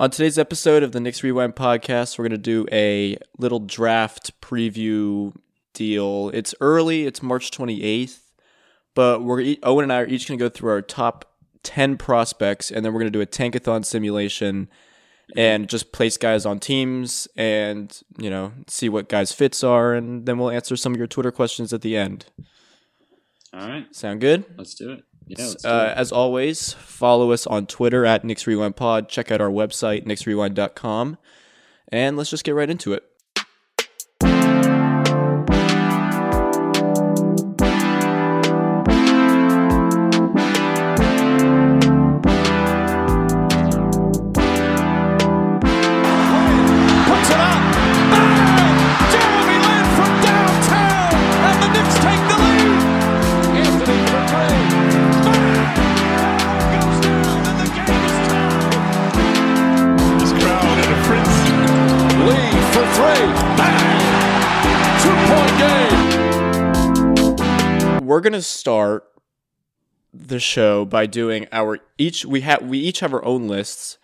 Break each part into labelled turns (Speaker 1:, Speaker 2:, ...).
Speaker 1: On today's episode of the Knicks Rewind podcast, we're going to do a little draft preview deal. It's early, it's March 28th, but we're Owen and I are each going to go through our top 10 prospects and then we're going to do a tankathon simulation and just place guys on teams and, you know, see what guys' fits are and then we'll answer some of your Twitter questions at the end.
Speaker 2: All right,
Speaker 1: Sound good?
Speaker 2: let's do it. Yeah,
Speaker 1: Uh, as always, follow us on Twitter at Knicks Rewind Pod. Check out our website, knicksrewind.com. And let's just get right into it. We're going to start the show by doing our each we have we each have our own lists.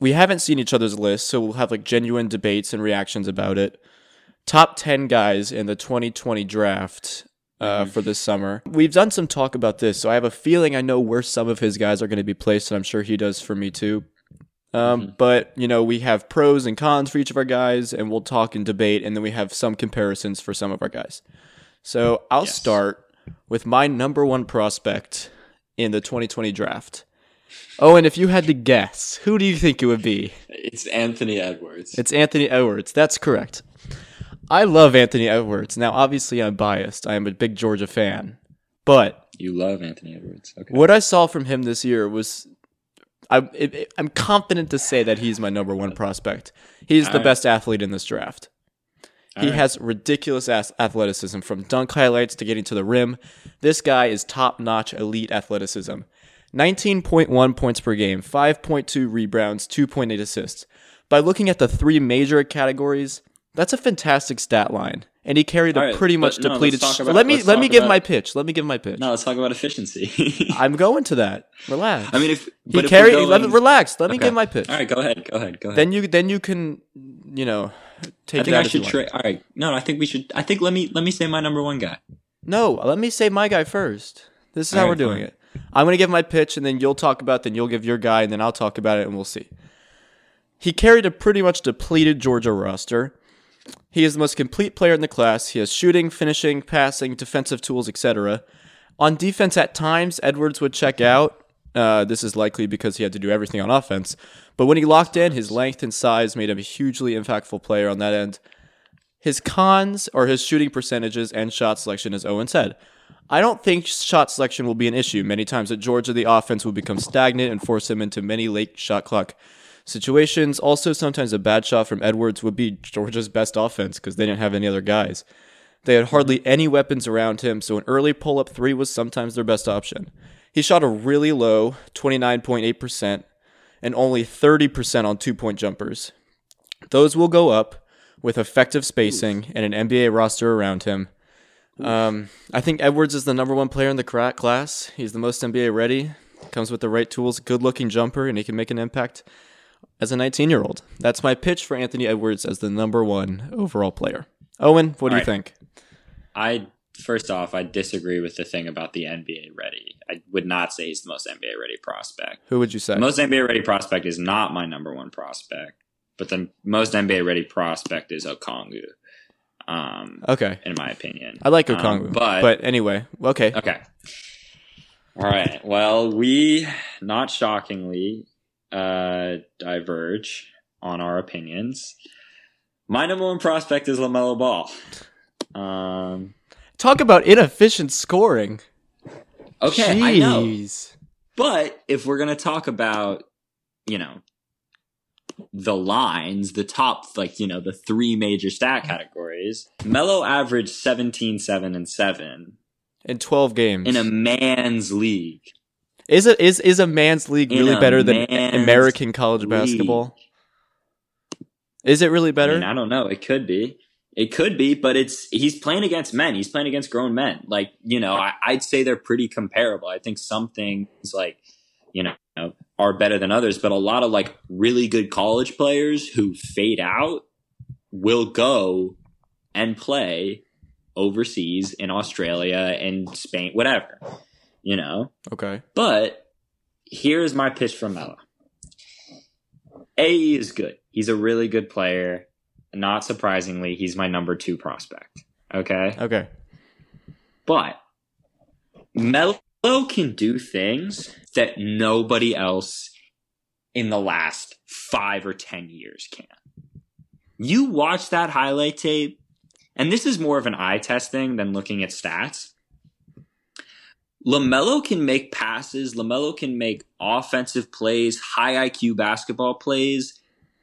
Speaker 1: We haven't seen each other's lists, so we'll have like genuine debates and reactions about it. Top 10 guys in the 2020 draft uh, for this summer. We've done some talk about this, so I have a feeling I know where some of his guys are going to be placed, and I'm sure he does for me too. Um, But, you know, we have pros and cons for each of our guys, and we'll talk and debate, and then we have some comparisons for some of our guys. So I'll
Speaker 2: Yes.
Speaker 1: start with my number one prospect in the 2020 draft. Owen, if you had to guess, who do you think it would be?
Speaker 2: It's Anthony Edwards.
Speaker 1: It's Anthony Edwards. That's correct. I love Anthony Edwards. Now, obviously, I'm biased. I am a big Georgia fan. But
Speaker 2: you love Anthony Edwards. Okay.
Speaker 1: what I saw from him this year was. I, I'm confident to say that he's my number one prospect. He's the best athlete in this draft. He
Speaker 2: Alright.
Speaker 1: has ridiculous ass athleticism from dunk highlights to getting to the rim. This guy is top notch elite athleticism. 19.1 points per game, 5.2 rebounds, 2.8 assists. By looking at the three major categories, that's a fantastic stat line. And he carried a pretty much
Speaker 2: no,
Speaker 1: depleted. sh-
Speaker 2: about-
Speaker 1: let me
Speaker 2: let's
Speaker 1: me give
Speaker 2: about-
Speaker 1: my pitch. Let me give my pitch.
Speaker 2: No, let's talk about efficiency.
Speaker 1: I'm going to that. Relax.
Speaker 2: I mean, if
Speaker 1: he carried.
Speaker 2: we're
Speaker 1: Let me relax. Let me
Speaker 2: Okay.
Speaker 1: give my pitch.
Speaker 2: All right, go ahead. Go ahead. Go ahead.
Speaker 1: Then you then you can you know take
Speaker 2: I think
Speaker 1: out
Speaker 2: I should trade. All right. No, I think we should. I think let me let me say my number one guy.
Speaker 1: No, let me say my guy first. This is how
Speaker 2: All
Speaker 1: we're doing
Speaker 2: fine.
Speaker 1: it. I'm going to give my pitch and then you'll talk about then you'll give your guy and then I'll talk about it and we'll see. He carried a pretty much depleted Georgia roster. He is the most complete player in the class. He has shooting, finishing, passing, defensive tools, etc. On defense at times Edwards would check out. Uh, this is likely because he had to do everything on offense. But when he locked in, his length and size made him a hugely impactful player on that end. His cons are his shooting percentages and shot selection, as Owen said. I don't think shot selection will be an issue. Many times at Georgia, the offense will become stagnant and force him into many late shot clock situations. Also, sometimes a bad shot from Edwards would be Georgia's best offense because they didn't have any other guys. They had hardly any weapons around him, so an early pull up three was sometimes their best option. He shot a really low 29.8% and only 30% on two point jumpers. Those will go up with effective spacing and an NBA roster around him. Um, I think Edwards is the number one player in the class. He's the most NBA ready, comes with the right tools, good looking jumper, and he can make an impact as a 19 year old. That's my pitch for Anthony Edwards as the number one overall player. Owen, what do you
Speaker 2: All right.
Speaker 1: think?
Speaker 2: I first off, I disagree with the thing about the NBA ready. I would not say he's the most NBA ready prospect.
Speaker 1: Who would you say?
Speaker 2: The most NBA ready prospect is not my number one prospect, but the most NBA ready prospect is Okongwu. Um,
Speaker 1: okay.
Speaker 2: in my opinion,
Speaker 1: I like
Speaker 2: Um,
Speaker 1: Okongwu.
Speaker 2: but
Speaker 1: but anyway, okay.
Speaker 2: Okay. All right. Well, we not shockingly uh, diverge on our opinions. My number one prospect is Lamelo Ball. Um,
Speaker 1: Talk about inefficient scoring.
Speaker 2: okay, I know.
Speaker 1: Jeez.
Speaker 2: But if we're gonna talk about, you know, the lines, the top, like you know, the three major stat categories, Melo averaged 17, 7, and seven
Speaker 1: In 12 games.
Speaker 2: in a man's league.
Speaker 1: is it is is a man's league
Speaker 2: in
Speaker 1: really better than American college basketball? Is it really better?
Speaker 2: I mean, I don't know. It could be. It could be, but it's he's playing against men. He's playing against grown men. Like you know, I, I'd say they're pretty comparable. I think some things like you know are better than others, but a lot of like really good college players who fade out will go and play overseas in Australia and Spain, whatever, you know?
Speaker 1: Okay.
Speaker 2: But here's my pitch for Melo. A is good. He's a really good player. Not surprisingly, he's my number two prospect. Okay.
Speaker 1: Okay.
Speaker 2: But Melo can do things that nobody else in the last five or ten years can. You watch that highlight tape, and this is more of an eye test thing than looking at stats. LaMelo can make passes, LaMelo can make offensive plays, high IQ basketball plays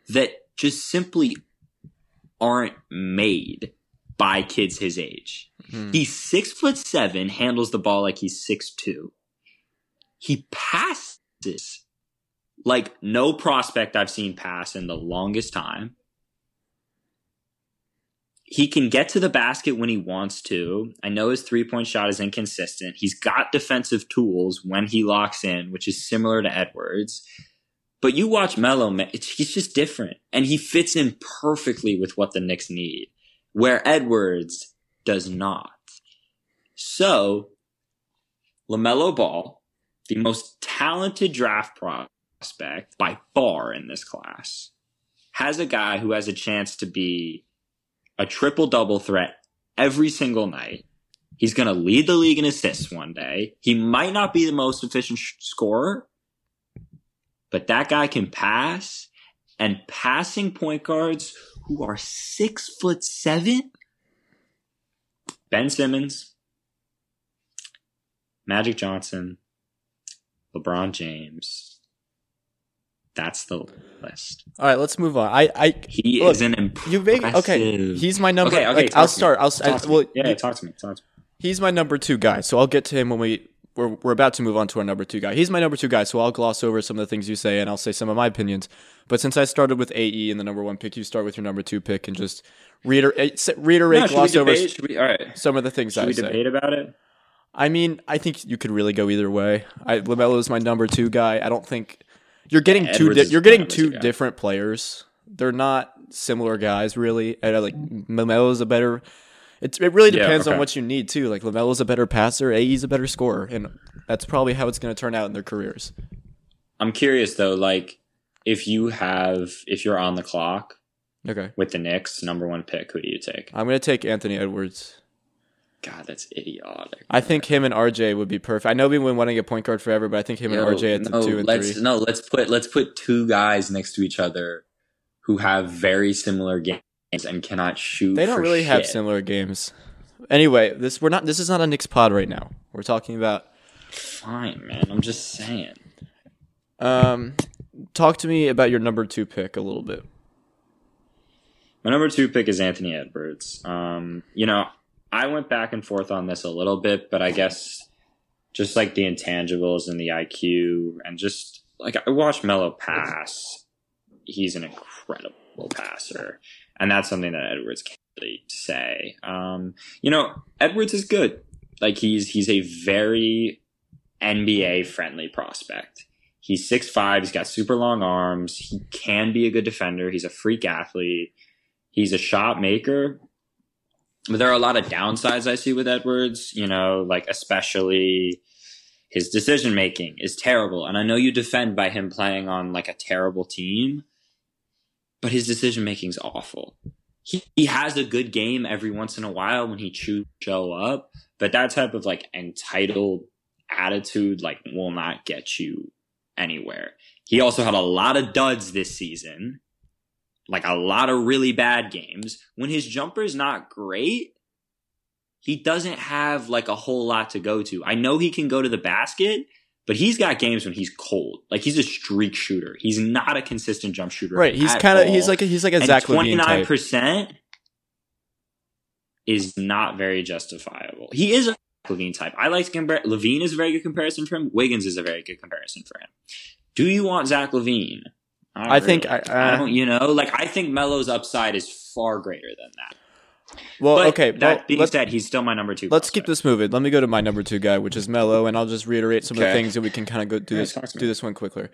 Speaker 2: that just simply aren't made by kids his age.
Speaker 1: Hmm.
Speaker 2: He's six foot seven, handles the ball like he's six two. He passes like no prospect I've seen pass in the longest time. He can get to the basket when he wants to. I know his three point shot is inconsistent. He's got defensive tools when he locks in, which is similar to Edwards. But you watch Melo, man, he's just different. And he fits in perfectly with what the Knicks need, where Edwards does not. So, LaMelo Ball, the most talented draft prospect by far in this class, has a guy who has a chance to be a triple double threat every single night. He's going to lead the league in assists one day. He might not be the most efficient sh- scorer, but that guy can pass and passing point guards who are six foot seven. Ben Simmons, Magic Johnson, LeBron James. That's the list.
Speaker 1: All right, let's move on. I, I,
Speaker 2: He
Speaker 1: Look,
Speaker 2: is an impressive.
Speaker 1: you make okay. I'll start. I'll well, yeah,
Speaker 2: talk to me. Talk to me.
Speaker 1: He's my number.
Speaker 2: Okay, okay,
Speaker 1: like,
Speaker 2: talk
Speaker 1: I'll
Speaker 2: to me.
Speaker 1: start. I'll. I,
Speaker 2: Talk to me.
Speaker 1: well,
Speaker 2: yeah,
Speaker 1: you-
Speaker 2: talk to me. Talk to me.
Speaker 1: he's my number two guy. So I'll get to him when we we're we're about to move on to our number two guy. He's my number two guy. So I'll gloss over some of the things you say and I'll say some of my opinions. But since I started with AE and the number one pick, you start with your number two pick and just reiterate, eh, s- reiterate,
Speaker 2: No,
Speaker 1: gloss over
Speaker 2: debate?
Speaker 1: s-
Speaker 2: Should we, all right.
Speaker 1: some of the things
Speaker 2: Should
Speaker 1: I
Speaker 2: we
Speaker 1: say.
Speaker 2: debate about it?
Speaker 1: I mean, I think you could really go either way. I, Lamelo is my number two guy. I don't think you're getting
Speaker 2: Yeah,
Speaker 1: two. Di- you're getting two
Speaker 2: guy.
Speaker 1: different players. They're not similar guys, really. And I like Lamelo's a better. It's, it really
Speaker 2: Yeah,
Speaker 1: depends on what you need too. Like Lamelo's a better passer, AE's a better scorer, and that's probably how it's going to turn out in their careers.
Speaker 2: I'm curious though, like if you have if you're on the clock
Speaker 1: Okay,
Speaker 2: with the Knicks, number one pick, who do you take?
Speaker 1: I'm going to take Anthony Edwards.
Speaker 2: God, that's idiotic.
Speaker 1: I think him and RJ would be perfect. I know we've been wanting a point guard forever, but I think him
Speaker 2: Yo,
Speaker 1: and RJ at the
Speaker 2: no,
Speaker 1: two and
Speaker 2: let's
Speaker 1: three.
Speaker 2: no, let's put let's put two guys next to each other who have very similar games and cannot shoot.
Speaker 1: They don't really have similar games. Anyway, this we're not. This is not a Knicks pod right now. We're talking about.
Speaker 2: Fine, man. I'm just saying.
Speaker 1: Um, talk to me about your number two pick a little bit.
Speaker 2: My number two pick is Anthony Edwards. Um, you know, I went back and forth on this a little bit, but I guess just like the intangibles and the IQ, and just like I watched Melo pass, he's an incredible passer, and that's something that Edwards can't really say. Um, you know, Edwards is good. Like he's he's a very NBA friendly prospect. He's six five. He's got super long arms. He can be a good defender. He's a freak athlete. He's a shot maker. But there are a lot of downsides I see with Edwards, you know, like especially his decision making is terrible. And I know you defend by him playing on like a terrible team, but his decision making is awful. He, he has a good game every once in a while when he to show up, but that type of like entitled attitude like will not get you anywhere. He also had a lot of duds this season like a lot of really bad games. When his jumper is not great, he doesn't have like a whole lot to go to. I know he can go to the basket, but he's got games when he's cold. Like he's a streak shooter. He's not a consistent jump shooter.
Speaker 1: Right, he's kind of he's like a, he's like a
Speaker 2: and
Speaker 1: Zach LaVine type.
Speaker 2: percent is not very justifiable. He is a LaVine type. I like to compare. LaVine is a very good comparison for him. Wiggins is a very good comparison for him. Do you want Zach LaVine? Not
Speaker 1: I think. I- uh,
Speaker 2: I don't. You know, like I think Melo's upside is far greater than that.
Speaker 1: Well,
Speaker 2: But
Speaker 1: okay,
Speaker 2: That
Speaker 1: well,
Speaker 2: being
Speaker 1: let's,
Speaker 2: said, he's still my number two.
Speaker 1: let's keep this moving. Let me go to my number two guy, which is Melo, and I'll just reiterate some of the things that we can kind of go do this
Speaker 2: talk to me.
Speaker 1: do this one quicker.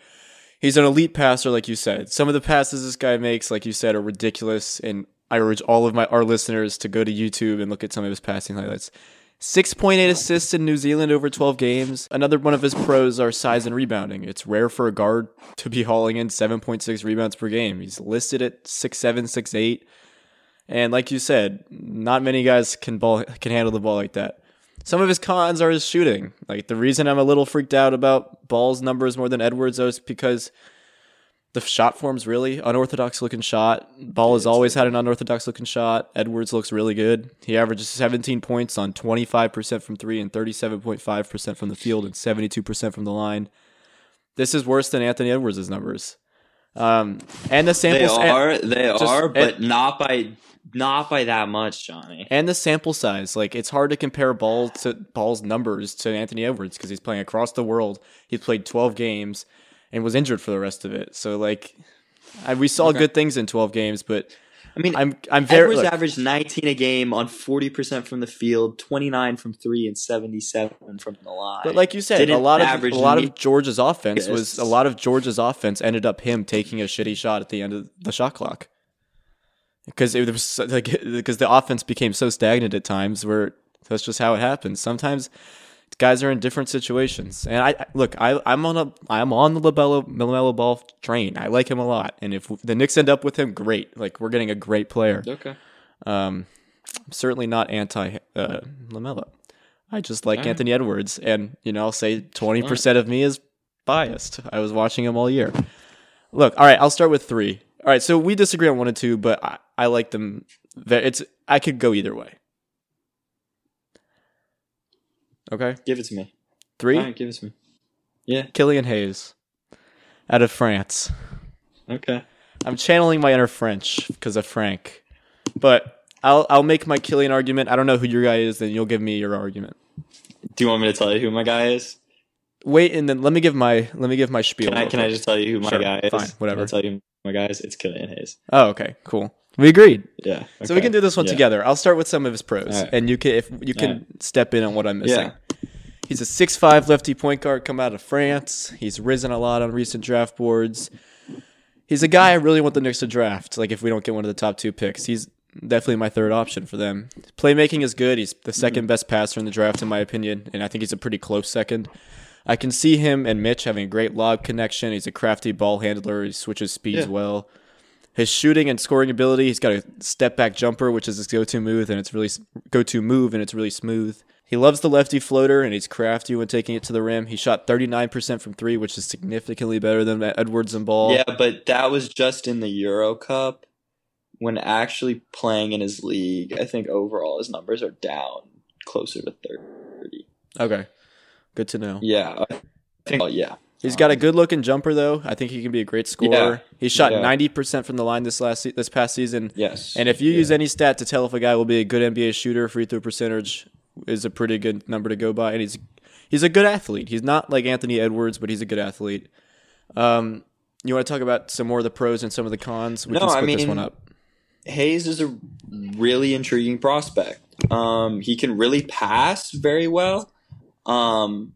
Speaker 1: He's an elite passer, like you said. Some of the passes this guy makes, like you said, are ridiculous, and I urge all of my our listeners to go to YouTube and look at some of his passing highlights. 6.8 assists in New Zealand over 12 games. Another one of his pros are size and rebounding. It's rare for a guard to be hauling in 7.6 rebounds per game. He's listed at 6'7, 6'8. And like you said, not many guys can ball can handle the ball like that. Some of his cons are his shooting. Like the reason I'm a little freaked out about Ball's numbers more than Edwards is because the shot form's really unorthodox looking shot. Ball has always had an unorthodox looking shot. Edwards looks really good. He averages 17 points on 25% from three and 37.5% from the field and 72% from the line. This is worse than Anthony Edwards' numbers. Um, and the
Speaker 2: They
Speaker 1: sample and-
Speaker 2: are, they
Speaker 1: just-
Speaker 2: are, but
Speaker 1: and-
Speaker 2: not by not by that much, Johnny.
Speaker 1: and the sample size. Like it's hard to compare ball to ball's numbers to Anthony Edwards because he's playing across the world. He's played 12 games and was injured for the rest of it. So like, I, we saw good things in 12 games, but
Speaker 2: I mean,
Speaker 1: I'm I'm very
Speaker 2: Edwards
Speaker 1: look,
Speaker 2: averaged 19 a game on 40% from the field, 29 from three, and 77 from the line.
Speaker 1: But like you said,
Speaker 2: Didn't
Speaker 1: a lot of a lot of George's offense was a lot of George's offense ended up him taking a shitty shot at the end of the shot clock. Because it was like because the offense became so stagnant at times where that's just how it happens. Sometimes guys are in different situations. And I look, I I'm on a I'm on the Labello Lamelo Ball train. I like him a lot. And if the Knicks end up with him, great. Like we're getting a great player.
Speaker 2: okay.
Speaker 1: Um, I'm certainly not anti uh, Lamelo. I just like
Speaker 2: All right.
Speaker 1: Anthony Edwards, and you know, I'll say 20 percent of me is biased. I was watching him all year. Look, all right, I'll start with three. All right, so we disagree on one and two, but I, I like them. It's I could go either way. Okay,
Speaker 2: Give it to me.
Speaker 1: three.
Speaker 2: Right, give it to me. Yeah.
Speaker 1: Killian Hayes, out of France.
Speaker 2: Okay.
Speaker 1: I'm channeling my inner French because of Frank, but I'll I'll make my Killian argument. I don't know who your guy is, then you'll give me your argument.
Speaker 2: Do you want me to tell you who my guy is?
Speaker 1: Wait, and then let me give my let me give my spiel.
Speaker 2: Can I can I just tell you who my
Speaker 1: Sure,
Speaker 2: guy is?
Speaker 1: fine, whatever.
Speaker 2: I'll tell you my guy is. It's Killian Hayes.
Speaker 1: Oh, okay, cool. We agreed.
Speaker 2: Yeah.
Speaker 1: So we can do this one
Speaker 2: Yeah.
Speaker 1: together. I'll start with some of his pros,
Speaker 2: right.
Speaker 1: and you can if you can
Speaker 2: All
Speaker 1: step in on what I'm missing.
Speaker 2: Yeah.
Speaker 1: He's a six-five lefty point guard, come out of France. He's risen a lot on recent draft boards. He's a guy I really want the Knicks to draft. Like if we don't get one of the top two picks, he's definitely my third option for them. Playmaking is good. He's the 2nd
Speaker 2: Mm-hmm.
Speaker 1: best passer in the draft, in my opinion, and I think he's a pretty close second. I can see him and Mitch having a great lob connection. He's a crafty ball handler. He switches speeds
Speaker 2: Yeah.
Speaker 1: well. His shooting and scoring ability, he's got a step back jumper, which is his go-to move, and it's really go-to move, and it's really smooth. He loves the lefty floater, and he's crafty when taking it to the rim. He shot 39% from three, which is significantly better than Edwards and Ball.
Speaker 2: Yeah, but that was just in the Euro Cup. When actually playing in his league, I think overall his numbers are down closer to thirty.
Speaker 1: Okay, good to know.
Speaker 2: Yeah, I think. oh, yeah,
Speaker 1: He's got a good-looking jumper, though. I think he can be a great scorer.
Speaker 2: Yeah.
Speaker 1: He shot
Speaker 2: Yeah.
Speaker 1: 90% from the line this last se- this past season.
Speaker 2: yes.
Speaker 1: And if you
Speaker 2: Yeah.
Speaker 1: use any stat to tell if a guy will be a good NBA shooter, free throw percentage is a pretty good number to go by. And he's he's a good athlete. He's not like Anthony Edwards, but he's a good athlete. Um, you want to talk about some more of the pros and some of the cons? We
Speaker 2: No,
Speaker 1: can
Speaker 2: I
Speaker 1: split this
Speaker 2: mean-
Speaker 1: one up.
Speaker 2: Hayes is a really intriguing prospect. Um, he can really pass very well, um,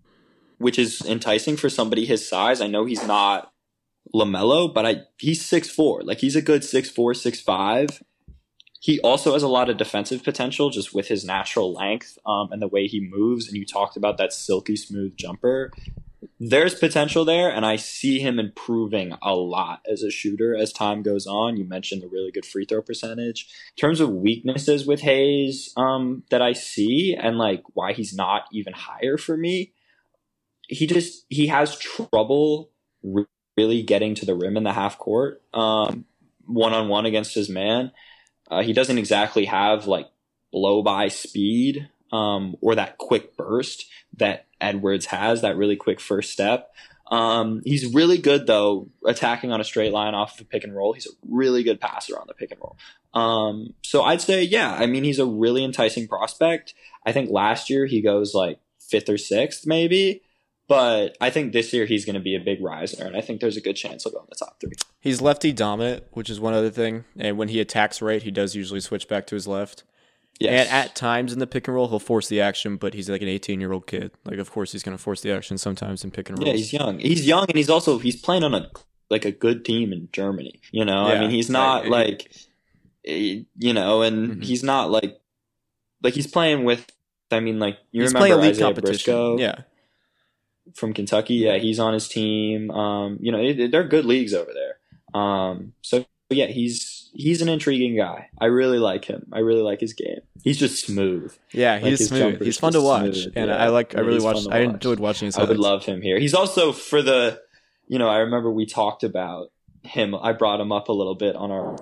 Speaker 2: which is enticing for somebody his size. I know he's not Lamelo, but I he's six four. Like he's a good six four, six five. He also has a lot of defensive potential just with his natural length um, and the way he moves. And you talked about that silky smooth jumper. There's potential there, and I see him improving a lot as a shooter as time goes on. You mentioned the really good free throw percentage. In terms of weaknesses with Hayes um, that I see, and like why he's not even higher for me, he just he has trouble re- really getting to the rim in the half court, one on one against his man. Uh, he doesn't exactly have like blow by speed um, or that quick burst that Edwards has, that really quick first step. Um, he's really good though, attacking on a straight line off of a pick and roll. He's a really good passer on the pick and roll. Um, so I'd say, yeah, I mean, he's a really enticing prospect. I think last year he goes like fifth or sixth, maybe. But I think this year he's going to be a big riser, and I think there's a good chance he'll go in the top three.
Speaker 1: He's lefty dominant, which is one other thing. And when he attacks right, he does usually switch back to his left.
Speaker 2: Yes.
Speaker 1: And at times in the pick and roll, he'll force the action, but he's like an 18 year old kid. Like, of course, he's going to force the action sometimes in pick and roll.
Speaker 2: Yeah, he's young. He's young, and he's also he's playing on a like a good team in Germany. You know, I mean, he's not
Speaker 1: right.
Speaker 2: like, eh, you know, and
Speaker 1: Mhm.
Speaker 2: he's not like, like he's playing with. I mean, like you
Speaker 1: He's
Speaker 2: remember Isaiah
Speaker 1: competition.
Speaker 2: Briscoe
Speaker 1: Yeah.
Speaker 2: From Kentucky? Yeah, he's on his team. Um, you know, it, they're good leagues over there. Um, so yeah, he's he's an intriguing guy. I really like him. I really like his game. He's just smooth.
Speaker 1: Yeah,
Speaker 2: Like,
Speaker 1: he's smooth. He's fun to watch,
Speaker 2: smooth,
Speaker 1: and
Speaker 2: yeah.
Speaker 1: I like. I really watched.
Speaker 2: to
Speaker 1: I enjoyed watching his.
Speaker 2: I would love him here. He's also for the, you know, I remember we talked about him. I brought him up a little bit on our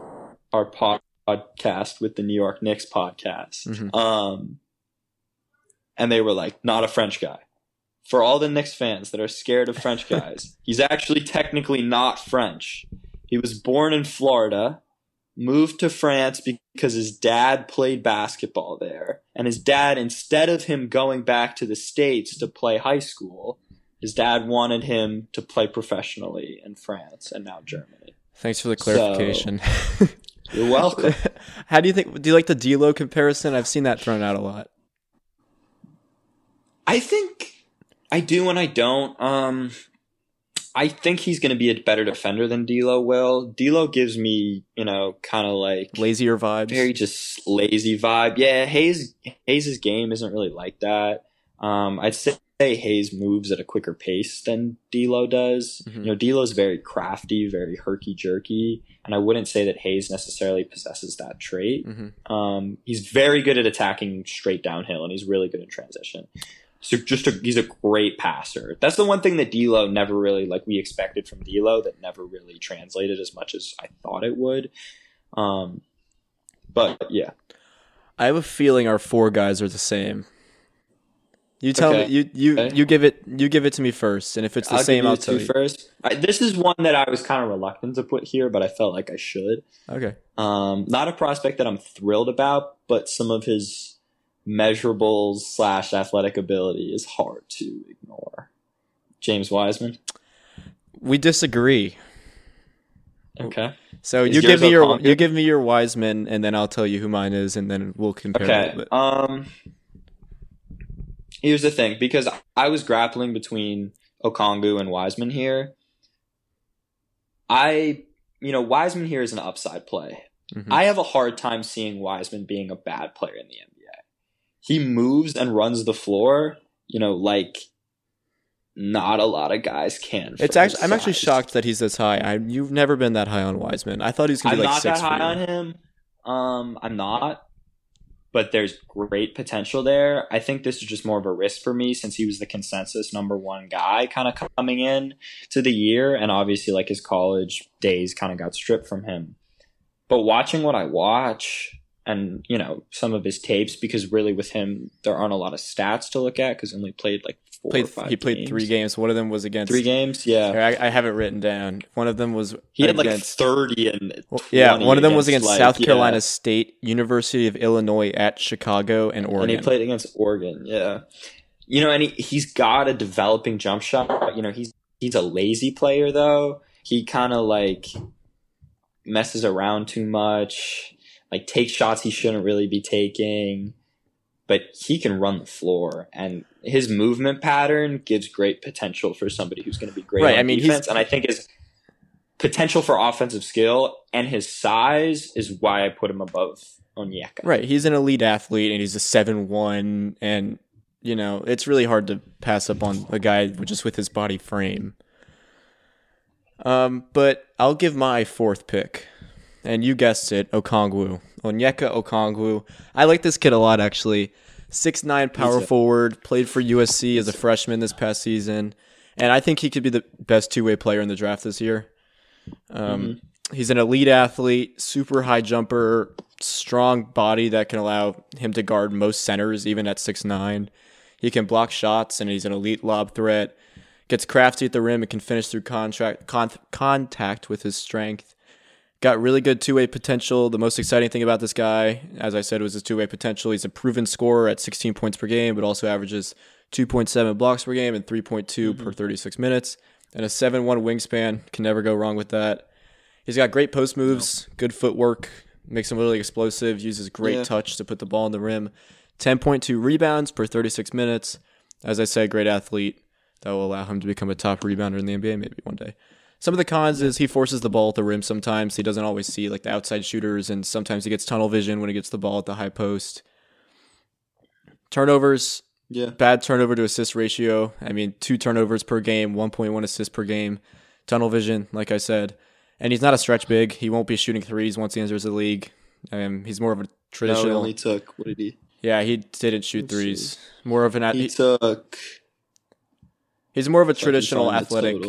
Speaker 2: our podcast with the New York Knicks podcast.
Speaker 1: Mhm.
Speaker 2: Um, and they were like, not a French guy. For all the Knicks fans that are scared of French guys, he's actually technically not French. He was born in Florida, moved to France because his dad played basketball there. And his dad, instead of him going back to the States to play high school, his dad wanted him to play professionally in France and now Germany.
Speaker 1: Thanks for the
Speaker 2: So-
Speaker 1: clarification.
Speaker 2: You're welcome.
Speaker 1: How do you think? Do you like the D'Lo comparison? I've seen that thrown out a lot.
Speaker 2: I think I do and I don't. Um, I think he's going to be a better defender than D'Lo will. D'Lo gives me, you know, kind of like
Speaker 1: Lazier vibes.
Speaker 2: very just lazy vibe. Yeah, Hayes Hayes' game isn't really like that. Um, I'd say Hayes moves at a quicker pace than D'Lo does.
Speaker 1: Mhm.
Speaker 2: You know, D'Lo's very crafty, very herky jerky, and I wouldn't say that Hayes necessarily possesses that trait.
Speaker 1: Mhm.
Speaker 2: Um, he's very good at attacking straight downhill, and he's really good in transition. So just a, he's a great passer. That's the one thing that D'Lo never really like we expected from D'Lo that never really translated as much as I thought it would. Um, but yeah,
Speaker 1: I have a feeling our four guys are the same. You tell
Speaker 2: Okay.
Speaker 1: me. You you
Speaker 2: Okay.
Speaker 1: you give it. You give it to me first, and if it's the
Speaker 2: I'll
Speaker 1: same, I'll tell you.
Speaker 2: first. I, this is one that I was kind of reluctant to put here, but I felt like I should.
Speaker 1: Okay.
Speaker 2: Um, not a prospect that I'm thrilled about, but some of his measurables slash athletic ability is hard to ignore. James Wiseman.
Speaker 1: We disagree.
Speaker 2: Okay.
Speaker 1: So
Speaker 2: Is
Speaker 1: you give me your you give me your Wiseman, and then I'll tell you who mine is, and then we'll compare
Speaker 2: Okay. Um, here's the thing, because I was grappling between Okongwu and Wiseman here. I, you know, Wiseman here is an upside play.
Speaker 1: Mhm.
Speaker 2: I have a hard time seeing Wiseman being a bad player in the NBA. He moves and runs the floor, you know, like not a lot of guys can.
Speaker 1: It's actually I'm actually shocked that he's this high. I you've never been that high on Wiseman. I thought he was gonna
Speaker 2: I'm
Speaker 1: be like
Speaker 2: not
Speaker 1: six
Speaker 2: that high on him. Um, I'm not, but there's great potential there. I think this is just more of a risk for me since he was the consensus number one guy kind of coming in to the year, and obviously like his college days kind of got stripped from him. But watching what I watch and you know some of his tapes, because really with him there aren't a lot of stats to look at because he only played like four or
Speaker 1: Played,
Speaker 2: five.
Speaker 1: he played
Speaker 2: games.
Speaker 1: three games. One of them was against.
Speaker 2: Three games, yeah.
Speaker 1: I, I have it written down. One of them was
Speaker 2: He had like thirty and
Speaker 1: well, yeah, one of them was against
Speaker 2: like,
Speaker 1: South
Speaker 2: yeah.
Speaker 1: Carolina State, University of Illinois at Chicago, and Oregon.
Speaker 2: And he played against Oregon, yeah. You know, and he, he's got a developing jump shot. You know, he's he's a lazy player though. He kind of like messes around too much, like take shots he shouldn't really be taking. But he can run the floor, and his movement pattern gives great potential for somebody who's going to be great
Speaker 1: Right,
Speaker 2: on
Speaker 1: I mean,
Speaker 2: defense. And I think his potential for offensive skill and his size is why I put him above Onyeka.
Speaker 1: Right, he's an elite athlete, and he's a seven one, and you know it's really hard to pass up on a guy just with his body frame. Um, but I'll give my fourth pick, and you guessed it, Okongwu, Onyeka Okongwu. I like this kid a lot, actually. Six nine power forward, played for USC as a freshman this past season, and I think he could be the best two way player in the draft this year. Um, He's an elite athlete, super high jumper, strong body that can allow him to guard most centers, even at six nine. He can block shots, and he's an elite lob threat. Gets crafty at the rim and can finish through contract con- contact with his strength. Got really good two way potential. The most exciting thing about this guy, as I said, was his two way potential. He's a proven scorer at 16 points per game, but also averages 2.7 blocks per game and 3.2 mm-hmm. per 36 minutes. And a 7 1 wingspan. Can never go wrong with that. He's got great post moves, good footwork, makes him really explosive, uses great
Speaker 2: Yeah.
Speaker 1: touch to put the ball in the rim. 10.2 rebounds per 36 minutes. As I said, great athlete that will allow him to become a top rebounder in the NBA maybe one day. Some of the cons is he forces the ball at the rim sometimes. He doesn't always see like the outside shooters, and sometimes he gets tunnel vision when he gets the ball at the high post. Turnovers,
Speaker 2: Yeah.
Speaker 1: bad turnover to assist ratio. I mean, two turnovers per game, 1.1 assists per game. Tunnel vision, like I said. And he's not a stretch big. He won't be shooting threes once he enters the league. Um, he's more of a traditional.
Speaker 2: No, he only took what did he?
Speaker 1: yeah, he didn't shoot
Speaker 2: Let's
Speaker 1: threes. More of an.
Speaker 2: He
Speaker 1: He,
Speaker 2: took
Speaker 1: he's more of a traditional athletic,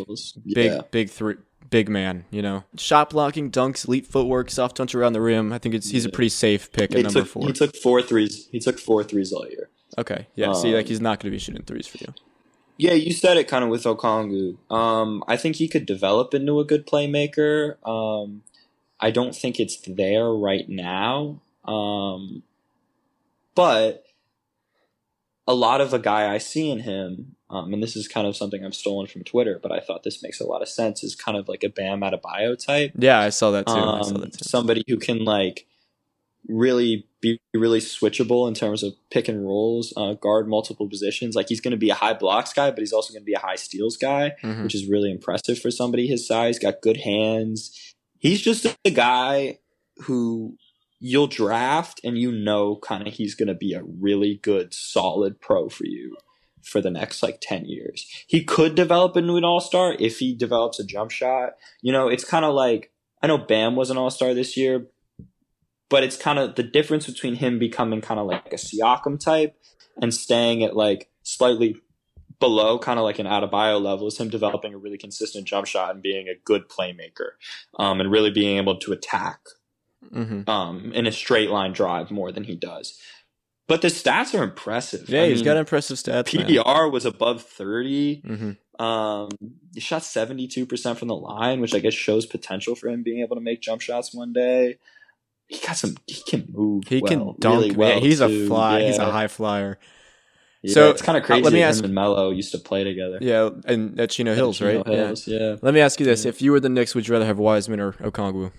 Speaker 1: big,
Speaker 2: Yeah.
Speaker 1: big three, big man. You know, shot blocking, dunks, elite footwork, soft touch around the rim. I think it's he's a pretty safe pick
Speaker 2: He
Speaker 1: at number
Speaker 2: took,
Speaker 1: four.
Speaker 2: he took four threes. He took four threes all year.
Speaker 1: okay, yeah. see, like
Speaker 2: Um,
Speaker 1: he's not going to be shooting threes for you.
Speaker 2: Yeah, you said it kind of with Okongwu. Um, I think he could develop into a good playmaker. Um, I don't think it's there right now. Um, but a lot of the guy I see in him, um, and this is kind of something I've stolen from Twitter, but I thought this makes a lot of sense, is kind of like a Bam Adebayo type.
Speaker 1: Yeah, I saw that too. I saw
Speaker 2: Um,
Speaker 1: that too.
Speaker 2: somebody who can like really be really switchable in terms of pick and rolls, uh, guard multiple positions. Like he's going to be a high blocks guy, but he's also going to be a high steals guy,
Speaker 1: Mhm.
Speaker 2: which is really impressive for somebody his size. Got good hands. He's just a guy who you'll draft and you know kind of he's going to be a really good solid pro for you for the next like 10 years. He could develop into an all-star if he develops a jump shot. You know, it's kind of like I know Bam was an all-star this year, but it's kind of the difference between him becoming kind of like a Siakam type and staying at like slightly below kind of like an Adebayo level is him developing a really consistent jump shot and being a good playmaker um, and really being able to attack
Speaker 1: Mhm.
Speaker 2: um, in a straight line drive more than he does. But the stats are impressive.
Speaker 1: Yeah,
Speaker 2: I
Speaker 1: he's
Speaker 2: mean,
Speaker 1: got impressive stats. man.
Speaker 2: PDR was above 30.
Speaker 1: Mhm.
Speaker 2: Um, he shot 72% from the line, which I guess shows potential for him being able to make jump shots one day. He got some, he can move.
Speaker 1: He can dunk.
Speaker 2: really well.
Speaker 1: yeah, he's a
Speaker 2: too.
Speaker 1: fly. He's a high flyer.
Speaker 2: Yeah,
Speaker 1: So,
Speaker 2: it's kind
Speaker 1: uh,
Speaker 2: of crazy
Speaker 1: let me ask-
Speaker 2: him and Melo used to play together.
Speaker 1: Yeah, and at Chino Hills,
Speaker 2: Chino
Speaker 1: right?
Speaker 2: Hills, yeah.
Speaker 1: Yeah. Let me ask you this: If you were the Knicks, would you rather have Wiseman or Okongwu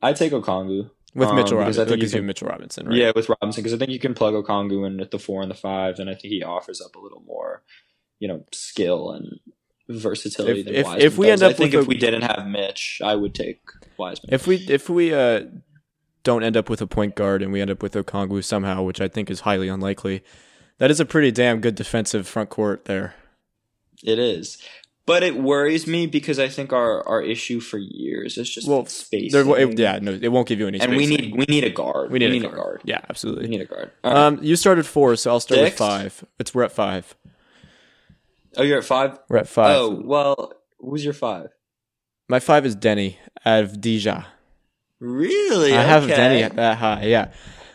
Speaker 2: I'd take Okongwu.
Speaker 1: With
Speaker 2: Um,
Speaker 1: Mitchell Robinson?
Speaker 2: I think you can-
Speaker 1: Mitchell Robinson, right?
Speaker 2: Yeah, with Robinson, because I think you can plug Okongwu in at the four and the five, and I think he offers up a little more, you know, skill and versatility
Speaker 1: If-
Speaker 2: than
Speaker 1: if-
Speaker 2: Wiseman
Speaker 1: if we
Speaker 2: does.
Speaker 1: end up
Speaker 2: I think if
Speaker 1: a-
Speaker 2: we didn't have Mitch, I would take Wiseman.
Speaker 1: If we if we uh don't end up with a point guard and we end up with Okongwu somehow, which I think is highly unlikely, that is a pretty damn good defensive front court there.
Speaker 2: It is. But it worries me because I think our, our issue for years is just
Speaker 1: Well,
Speaker 2: space.
Speaker 1: Yeah, no, it won't give you any.
Speaker 2: and we need we need a guard.
Speaker 1: we need, a, guard. Yeah,
Speaker 2: We
Speaker 1: absolutely.
Speaker 2: need a guard. Right.
Speaker 1: Um, you started four, so I'll start
Speaker 2: Six?
Speaker 1: with five. It's we're at five.
Speaker 2: oh, you're at five.
Speaker 1: We're at five.
Speaker 2: Oh well, who's your five?
Speaker 1: My five is Deni out of Avdija.
Speaker 2: Really?
Speaker 1: I have
Speaker 2: Okay.
Speaker 1: Deni at that high. Yeah.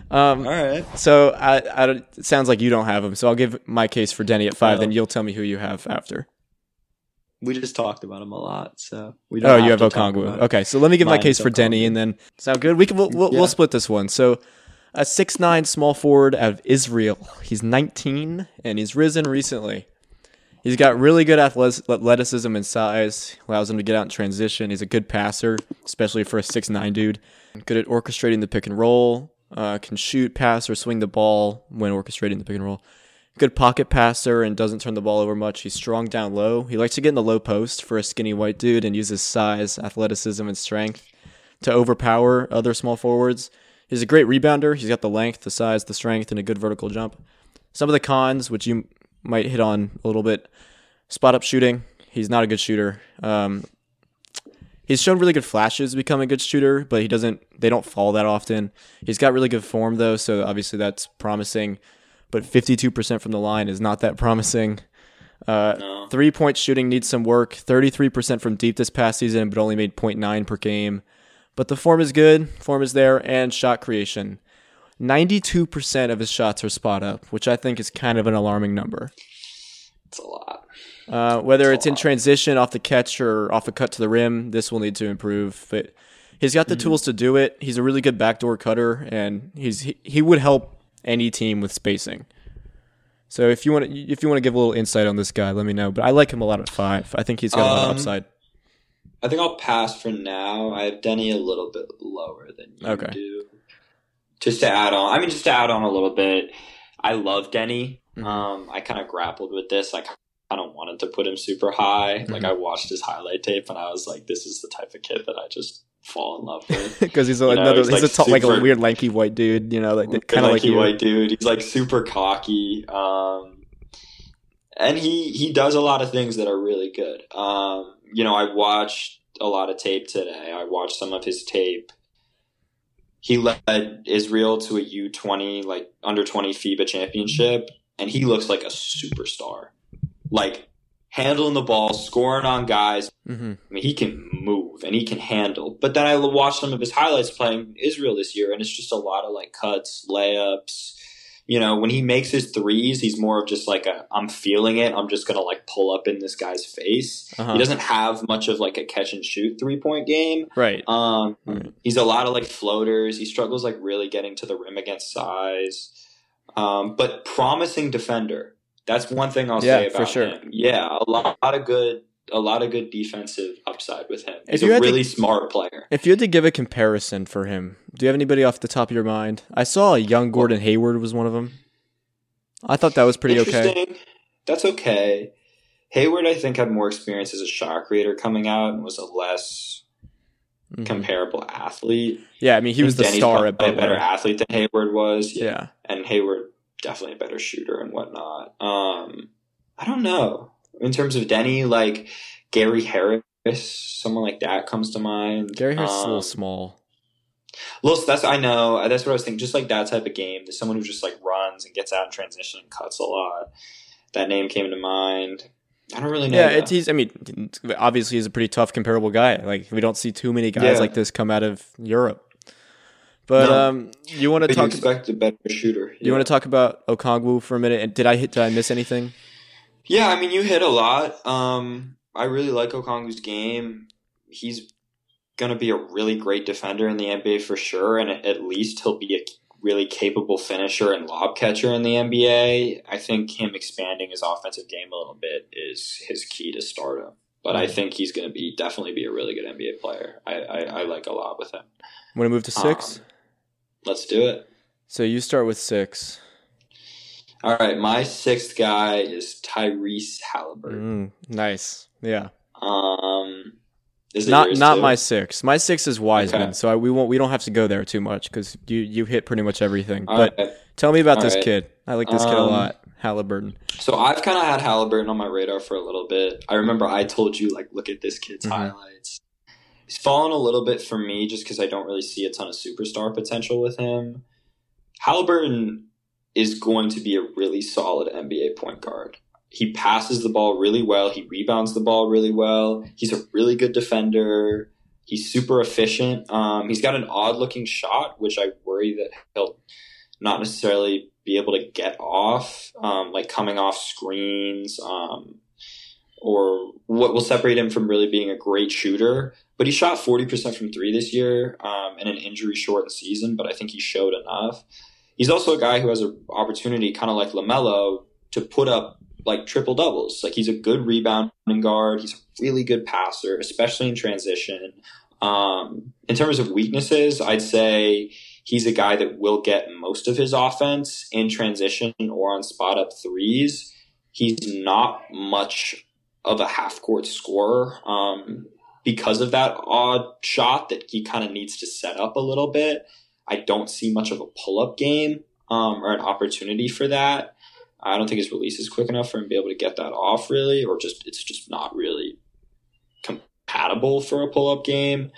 Speaker 1: Um,
Speaker 2: All right.
Speaker 1: So I, I it sounds like you don't have him. So I'll give my case for Deni at five. Then you'll tell me who you have after.
Speaker 2: We just talked about him a lot, so we don't.
Speaker 1: Oh, you have
Speaker 2: talk
Speaker 1: Okongwu. Okay, so let me give my case for
Speaker 2: Deni,
Speaker 1: and then sound good. We can we'll, we'll,
Speaker 2: Yeah.
Speaker 1: we'll split this one. So a six nine small forward out of Israel. He's 19 and he's risen recently. He's got really good athleticism and size. Allows him to get out in transition. He's a good passer, especially for a six nine dude. Good at orchestrating the pick and roll. Uh, can shoot, pass, or swing the ball when orchestrating the pick and roll. Good pocket passer and doesn't turn the ball over much. He's strong down low. He likes to get in the low post for a skinny white dude and uses size, athleticism, and strength to overpower other small forwards. He's a great rebounder. He's got the length, the size, the strength, and a good vertical jump. Some of the cons, which you might hit on a little bit, spot up shooting. He's not a good shooter. Um, he's shown really good flashes to become a good shooter, but he doesn't. They don't fall that often. He's got really good form though, so obviously that's promising. But 52% from the line is not that promising. Uh,
Speaker 2: No.
Speaker 1: Three point shooting needs some work. 33% from deep this past season, but only made 0.9 per game. But the form is good, form is there, and shot creation. 92% of his shots are spot up, which I think is kind of an alarming number.
Speaker 2: It's a lot.
Speaker 1: Uh, whether it's in
Speaker 2: lot.
Speaker 1: transition, off the catch, or off a cut to the rim, this will need to improve. But he's got the
Speaker 2: Mm-hmm.
Speaker 1: tools to do it. He's a really good backdoor cutter, and he's he, he would help any team with spacing. So if you want to, if you want to give a little insight on this guy, let me know. But I like him a lot at five. I think he's got a lot of
Speaker 2: Um,
Speaker 1: upside.
Speaker 2: I think I'll pass for now. I have Deni a little bit lower than you
Speaker 1: Okay.
Speaker 2: do. Just to add on, I mean, just to add on a little bit, I love Deni.
Speaker 1: Mhm.
Speaker 2: Um, I kind of grappled with this. I kind of wanted to put him super high. Like
Speaker 1: Mhm.
Speaker 2: I watched his highlight tape and I was like, this is the type of kid that I just fall in love with.
Speaker 1: because he's a,
Speaker 2: You know,
Speaker 1: another
Speaker 2: he's,
Speaker 1: he's,
Speaker 2: like,
Speaker 1: a tall, like a weird lanky white dude. You know, like
Speaker 2: kind
Speaker 1: of like you.
Speaker 2: white dude. He's like super cocky. Um, and he he does a lot of things that are really good. Um, you know, I watched a lot of tape today. I watched some of his tape. He led Israel to a U twenty like under twenty FIBA championship, and he looks like a superstar. Like handling the ball, scoring on guys.
Speaker 1: hmm
Speaker 2: I mean, he can move and he can handle. But then I watched some of his highlights playing Israel this year, and it's just a lot of like cuts, layups. You know, when he makes his threes, he's more of just like a I'm feeling it. I'm just gonna like pull up in this guy's face.
Speaker 1: Uh-huh.
Speaker 2: He doesn't have much of like a catch and shoot three point game.
Speaker 1: Right.
Speaker 2: Um,
Speaker 1: Right.
Speaker 2: he's a lot of like floaters. He struggles like really getting to the rim against size. Um, but promising defender. That's one thing I'll
Speaker 1: Yeah,
Speaker 2: say
Speaker 1: for
Speaker 2: about
Speaker 1: sure.
Speaker 2: him. Yeah, a lot, of good, a lot of good defensive upside with him. He's a
Speaker 1: had to-
Speaker 2: really smart player.
Speaker 1: If you had to give a comparison for him, do you have anybody off the top of your mind? I saw a young Gordon Hayward was one of them. I thought that was pretty okay.
Speaker 2: That's okay. Hayward, I think, had more experience as a shot creator coming out and was a less
Speaker 1: Mhm.
Speaker 2: comparable athlete.
Speaker 1: Yeah, I mean he was the
Speaker 2: Deni's
Speaker 1: star at
Speaker 2: a better athlete than Hayward was.
Speaker 1: Yeah.
Speaker 2: and Hayward definitely a better shooter and whatnot. Um, I don't know in terms of Deni, like Gary Harris, someone like that comes to mind.
Speaker 1: Gary Harris is a
Speaker 2: Um,
Speaker 1: little small.
Speaker 2: Well, that's I know that's what I was thinking. Just like that type of game, there's someone who just like runs and gets out in transition and cuts a lot. That name came to mind. I don't really know.
Speaker 1: Yeah, it's he's. I mean, obviously he's a pretty tough comparable guy. Like we don't see too many guys
Speaker 2: Yeah.
Speaker 1: like this come out of Europe. But
Speaker 2: No.
Speaker 1: um, you want to talk?
Speaker 2: expect a better shooter.
Speaker 1: You want to talk about Okongwu for a minute? And did I hit? Did I miss anything?
Speaker 2: Yeah, I mean, you hit a lot. Um, I really like Okongwu's game. He's going to be a really great defender in the NBA for sure, and at least he'll be a really capable finisher and lob catcher in the NBA. I think him expanding his offensive game a little bit is his key to stardom. But I think he's going to be definitely be a really good NBA player. I, I, I like a lot with him.
Speaker 1: Want to move to six?
Speaker 2: Um, Let's do it.
Speaker 1: so you start with six.
Speaker 2: All right, my sixth guy is Tyrese Haliburton.
Speaker 1: Mm, nice. Yeah.
Speaker 2: Um, is it
Speaker 1: Not not
Speaker 2: too?
Speaker 1: my six. My six is Wiseman.
Speaker 2: Okay.
Speaker 1: So I, we won't. We don't have to go there too much because you you hit pretty much everything.
Speaker 2: All
Speaker 1: but
Speaker 2: right.
Speaker 1: tell me about
Speaker 2: All
Speaker 1: this
Speaker 2: right.
Speaker 1: kid. I like this kid a
Speaker 2: Um,
Speaker 1: lot. Haliburton.
Speaker 2: So I've kind of had Haliburton on my radar for a little bit. I remember I told you like, look at this kid's
Speaker 1: Mhm.
Speaker 2: highlights. He's fallen a little bit for me just because I don't really see a ton of superstar potential with him. Haliburton is going to be a really solid NBA point guard. He passes the ball really well. He rebounds the ball really well. He's a really good defender. He's super efficient. Um, he's got an odd looking shot, which I worry that he'll not necessarily be able to get off, um, like coming off screens, um, or what will separate him from really being a great shooter. But he shot 40% from three this year um, in an injury shortened season, but I think he showed enough. He's also a guy who has an opportunity, kind of like LaMelo, to put up like triple doubles. Like he's a good rebounding guard. He's a really good passer, especially in transition. Um, in terms of weaknesses, I'd say he's a guy that will get most of his offense in transition or on spot up threes. He's not much of a half court scorer um, because of that odd shot that he kind of needs to set up a little bit. I don't see much of a pull up game um, or an opportunity for that. I don't think his release is quick enough for him to be able to get that off really, or just it's just not really compatible for a pull up game.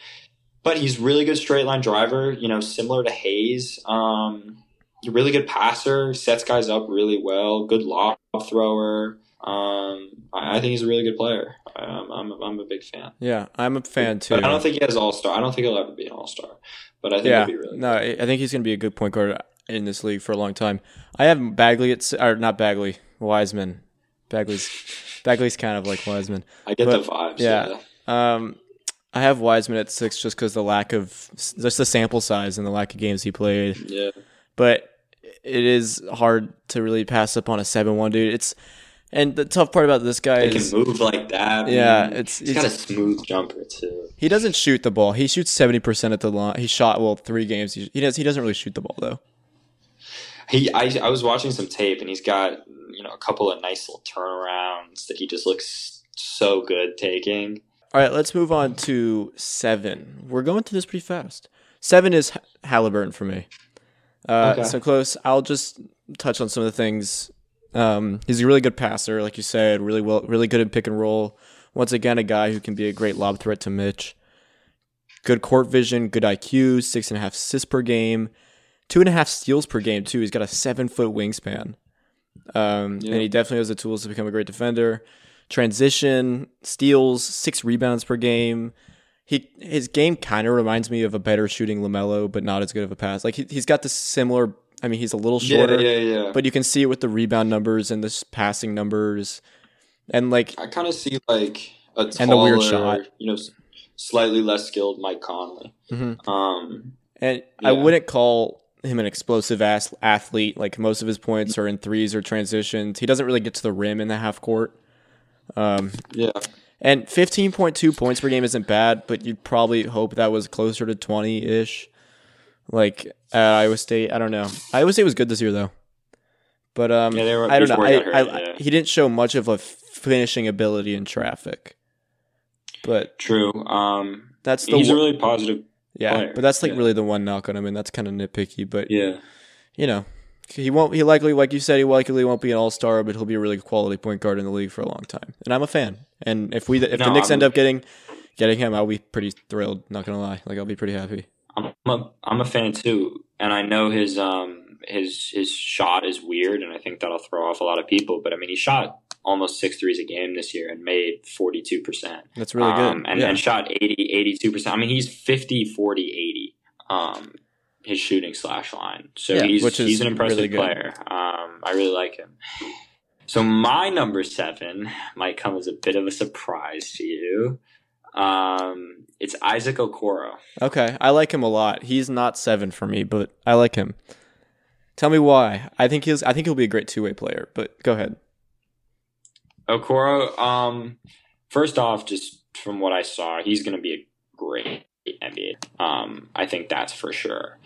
Speaker 2: But he's really good straight line driver, you know, similar to Hayes. Um, really good passer, sets guys up really well, good lob thrower. Um, I, I think he's a really good player. Um, I'm, I'm a big fan.
Speaker 1: Yeah, I'm a fan too.
Speaker 2: But I don't think he has all star. I don't think he'll ever be an all star. But I think
Speaker 1: yeah,
Speaker 2: he'll be really
Speaker 1: no, I I think he's going to be a good point guard in this league for a long time. I have Bagley at or not Bagley, Wiseman. Bagley's Bagley's kind of like Wiseman.
Speaker 2: I get
Speaker 1: but-
Speaker 2: the vibes.
Speaker 1: yeah.
Speaker 2: Yeah.
Speaker 1: Um, I have Wiseman at six just because the lack of just the sample size and the lack of games he played.
Speaker 2: Yeah.
Speaker 1: But it is hard to really pass up on a seven-one dude. It's and the tough part about this guy
Speaker 2: They
Speaker 1: is
Speaker 2: can move like that.
Speaker 1: Yeah,
Speaker 2: man.
Speaker 1: it's-
Speaker 2: he's got a smooth jumper too.
Speaker 1: he doesn't shoot the ball. He shoots seventy percent at the line. He shot well three games. He, he does. He doesn't really shoot the ball though.
Speaker 2: He, I, I was watching some tape, and he's got you know a couple of nice little turnarounds that he just looks so good taking.
Speaker 1: All right, let's move on to seven. We're going through this pretty fast. Seven is Haliburton for me. Uh,
Speaker 2: Okay.
Speaker 1: So close. I'll just touch on some of the things. Um, he's a really good passer, like you said. Really well, really good at pick and roll. Once again, a guy who can be a great lob threat to Mitch. Good court vision, good IQ, six and a half assists per game, two and a half steals per game too. He's got a seven foot wingspan, um,
Speaker 2: Yeah.
Speaker 1: and he definitely has the tools to become a great defender. Transition, steals, six rebounds per game. He his game kind of reminds me of a better shooting LaMelo, but not as good of a pass. Like he, he's got this similar. I mean, he's a little shorter,
Speaker 2: Yeah, yeah, yeah.
Speaker 1: but you can see it with the rebound numbers and the passing numbers, and like
Speaker 2: I kind of see like a taller,
Speaker 1: And the weird shot.
Speaker 2: you know, slightly less skilled Mike Conley.
Speaker 1: Mhm.
Speaker 2: Um,
Speaker 1: And I wouldn't call him an explosive ass athlete. Like most of his points are in threes or transitions. He doesn't really get to the rim in the half court. Um,
Speaker 2: yeah,
Speaker 1: and 15.2 points per game isn't bad, but you'd probably hope that was closer to 20 ish. Like at Iowa State, I don't know. Iowa State was good this year though. But um,
Speaker 2: Yeah, were-
Speaker 1: I don't know.
Speaker 2: he
Speaker 1: I,
Speaker 2: got
Speaker 1: I,
Speaker 2: yeah.
Speaker 1: He didn't show much of a finishing ability in traffic. But
Speaker 2: true. Um,
Speaker 1: that's the
Speaker 2: he's a really positive.
Speaker 1: yeah.
Speaker 2: player.
Speaker 1: But that's like
Speaker 2: Yeah.
Speaker 1: really the one knock on him, and that's kind of nitpicky. But
Speaker 2: Yeah,
Speaker 1: you know, he won't. He likely, like you said, he likely won't be an all star, but he'll be a really quality point guard in the league for a long time. And I'm a fan. And if we, if the
Speaker 2: No,
Speaker 1: Knicks
Speaker 2: I'm-
Speaker 1: end up getting getting him, I'll be pretty thrilled. Not gonna lie, like I'll be pretty happy.
Speaker 2: I'm a, I'm a fan too, and I know his um his his shot is weird, and I think that'll throw off a lot of people. But I mean, he shot almost six threes a game this year and made 42 percent.
Speaker 1: That's really good.
Speaker 2: um, and,
Speaker 1: yeah.
Speaker 2: and shot 80 82 percent. I mean, he's 50 40 80. Um, his shooting slash line. So
Speaker 1: Yeah,
Speaker 2: he's he's an impressive
Speaker 1: really
Speaker 2: player. Um, I really like him. So my number seven might come as a bit of a surprise to you. Um, it's Isaac Okoro.
Speaker 1: okay, I like him a lot. He's not seven for me, but I like him. Tell me why. I think he's. I think he'll be a great two way player. But go ahead.
Speaker 2: Okoro, um, first off, just from what I saw, he's going to be a great NBA. Um, I think that's for sure.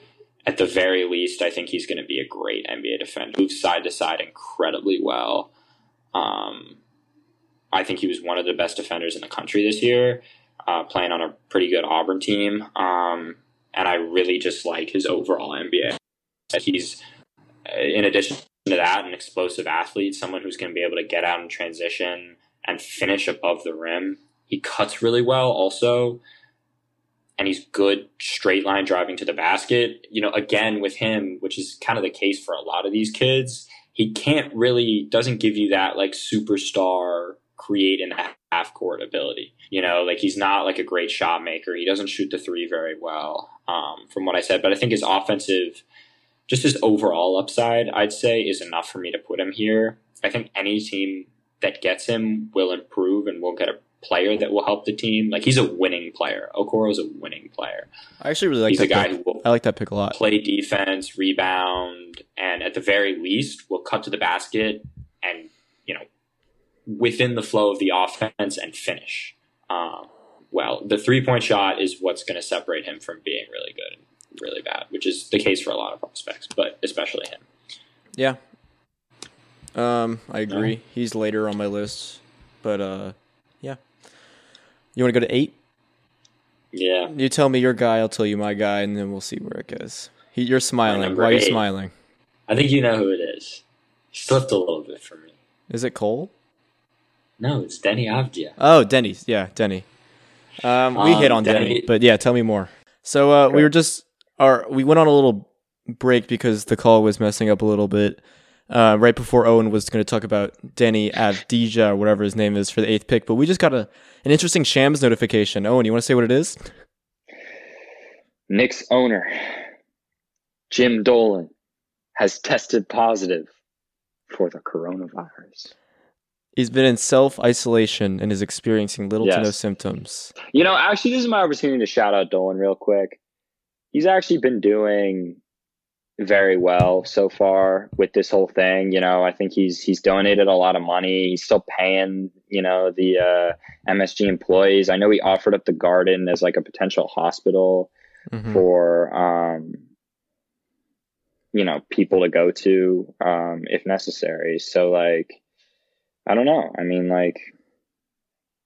Speaker 2: At the very least, I think he's going to be a great NBA defender. Moves side to side incredibly well. Um, I think he was one of the best defenders in the country this year, uh, playing on a pretty good Auburn team. Um, and I really just like his overall NBA. He's, uh, in addition to that, an explosive athlete, someone who's going to be able to get out in transition and finish above the rim. He cuts really well, also, and he's good straight line driving to the basket. You know, again with him, which is kind of the case for a lot of these kids, he can't really doesn't give you that like superstar create in a half court ability. You know, like he's not like a great shot maker. He doesn't shoot the three very well, um, from what I said. But I think his offensive just his overall upside, I'd say, is enough for me to put him here. I think any team that gets him will improve and will get a player that will help the team. Like he's a winning player. Okoro's a winning player.
Speaker 1: I actually really like
Speaker 2: he's
Speaker 1: that
Speaker 2: a guy
Speaker 1: pick.
Speaker 2: who will
Speaker 1: I like that pick a lot.
Speaker 2: play defense, rebound, and at the very least will cut to the basket and within the flow of the offense and finish. Um, well, the three point shot is what's going to separate him from being really good and really bad, which is the case for a lot of prospects, but especially him.
Speaker 1: Yeah. Um, I agree. He's later on my list, but uh, yeah. You want to go to eight?
Speaker 2: Yeah.
Speaker 1: You tell me your guy, I'll tell you my guy, and then we'll see where it goes. He, you're smiling. Why are you smiling?
Speaker 2: I think you know who it is. He slipped a little bit for me.
Speaker 1: Is it Cole?
Speaker 2: No, it's Deni Avdija.
Speaker 1: Oh, Deni. Yeah, Deni. Um, we
Speaker 2: Um,
Speaker 1: hit on Deni,
Speaker 2: Deni-
Speaker 1: but yeah, tell me more. So uh, we were just, our we went on a little break because the call was messing up a little bit. Uh, right before Owen was going to talk about Deni Avdija or whatever his name is for the eighth pick, but we just got a an interesting Shams notification. Owen, you want to say what it is?
Speaker 3: Knicks owner Jim Dolan has tested positive for the coronavirus.
Speaker 1: He's been in self isolation and is experiencing little to no symptoms.
Speaker 3: You know, actually, this is my opportunity to shout out Dolan real quick. He's actually been doing very well so far with this whole thing. You know, I think he's he's donated a lot of money. He's still paying, you know, the uh, MSG employees. I know he offered up the Garden as like a potential hospital
Speaker 1: Mhm.
Speaker 3: for um
Speaker 2: you know, people to go to um, if necessary. So like, I don't know. I mean, like,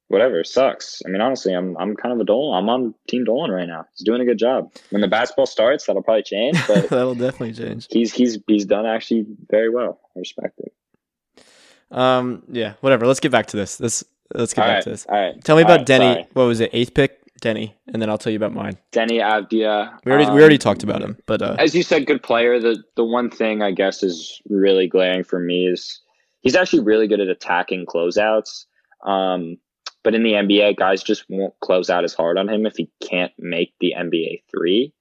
Speaker 2: whatever sucks. I mean, honestly, I'm I'm kind of a Dolan. I'm on Team Dolan right now. He's doing a good job. When the basketball starts, that'll probably change, but
Speaker 1: That'll definitely change.
Speaker 2: he's he's he's done actually very well. I respect it.
Speaker 1: Um, yeah, whatever. Let's get back to this. This let's get
Speaker 2: All
Speaker 1: back
Speaker 2: right,
Speaker 1: to this.
Speaker 2: all right.
Speaker 1: Tell me
Speaker 2: All
Speaker 1: about
Speaker 2: right,
Speaker 1: Deni.
Speaker 2: sorry.
Speaker 1: What was it? Eighth pick, Deni, and then I'll tell you about mine.
Speaker 2: Deni Avdija.
Speaker 1: We already
Speaker 2: um,
Speaker 1: we already talked about him, but uh,
Speaker 2: as you said, good player. The the one thing I guess is really glaring for me is he's actually really good at attacking closeouts. Um, but in the NBA, guys just won't close out as hard on him if he can't make the NBA three,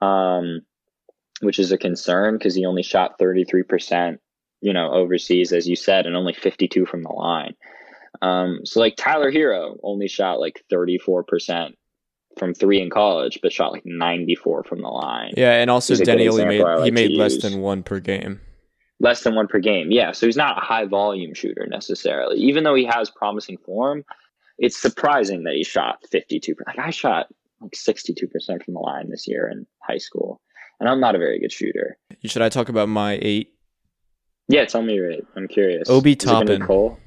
Speaker 2: um, which is a concern because he only shot thirty three percent, you know, overseas as you said, and only fifty two from the line. Um, so like Tyler Herro only shot like thirty four percent from three in college, but shot like ninety four from the line
Speaker 1: yeah, and also Deni only made he made less
Speaker 2: use.
Speaker 1: than one per game.
Speaker 2: Less than one per game. Yeah, so he's not a high volume shooter necessarily. Even though he has promising form, it's surprising that he shot 52. Like I shot like 62% from the line this year in high school. And I'm not a very good shooter.
Speaker 1: Should I talk about my eight?
Speaker 2: Yeah, tell me your rate. I'm curious.
Speaker 1: Obi
Speaker 2: Is it gonna be
Speaker 1: Toppin.
Speaker 2: Cole?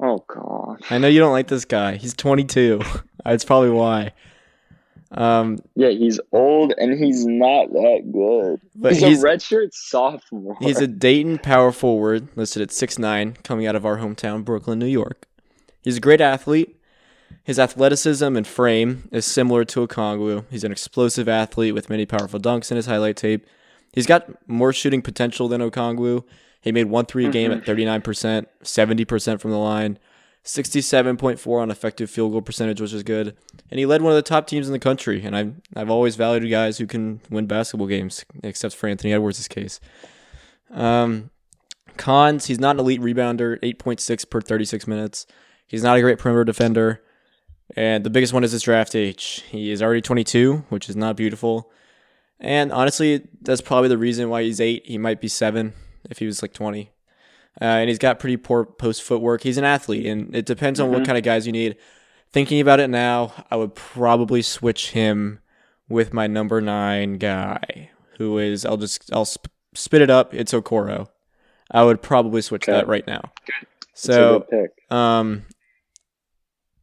Speaker 2: Oh god.
Speaker 1: I know you don't like this guy. He's 22. That's probably why. Um,
Speaker 2: Yeah, he's old and he's not that good.
Speaker 1: but
Speaker 2: he's,
Speaker 1: he's
Speaker 2: a redshirt sophomore.
Speaker 1: he's a Dayton power forward listed at 6'9", coming out of our hometown, Brooklyn, New York. He's a great athlete. His athleticism and frame is similar to Okongwu. He's an explosive athlete with many powerful dunks in his highlight tape. He's got more shooting potential than Okongwu. He made one three a game at 39%, 70% from the line, 67.4 on effective field goal percentage, which is good. And he led one of the top teams in the country. And I've, I've always valued guys who can win basketball games, except for Anthony Edwards' case. Um, cons, he's not an elite rebounder, 8.6 per 36 minutes. He's not a great perimeter defender. And the biggest one is his draft age. He is already 22, which is not beautiful. And honestly, that's probably the reason why he's eight. He might be seven if he was like 20. Uh, and he's got pretty poor post footwork. He's an athlete, and it depends on what kind of guys you need. Thinking about it now, I would probably switch him with my number nine guy, who is I'll just I'll sp- spit it up. It's Okoro. I would probably switch
Speaker 2: Okay.
Speaker 1: that right now. So,
Speaker 2: pick.
Speaker 1: um,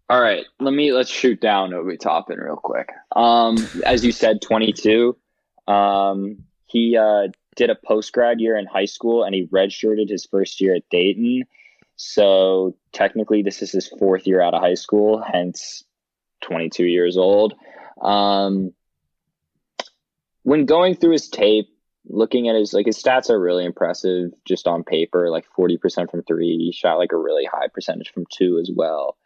Speaker 2: All right, let me let's shoot down Obi Toppin real quick. Um, as you said, 22. Um, he uh, did a post grad year in high school, and he redshirted his first year at Dayton. So technically, this is his fourth year out of high school, hence 22 years old. Um, when going through his tape, looking at his like his stats are really impressive just on paper, like 40% from three. He shot like a really high percentage from two as well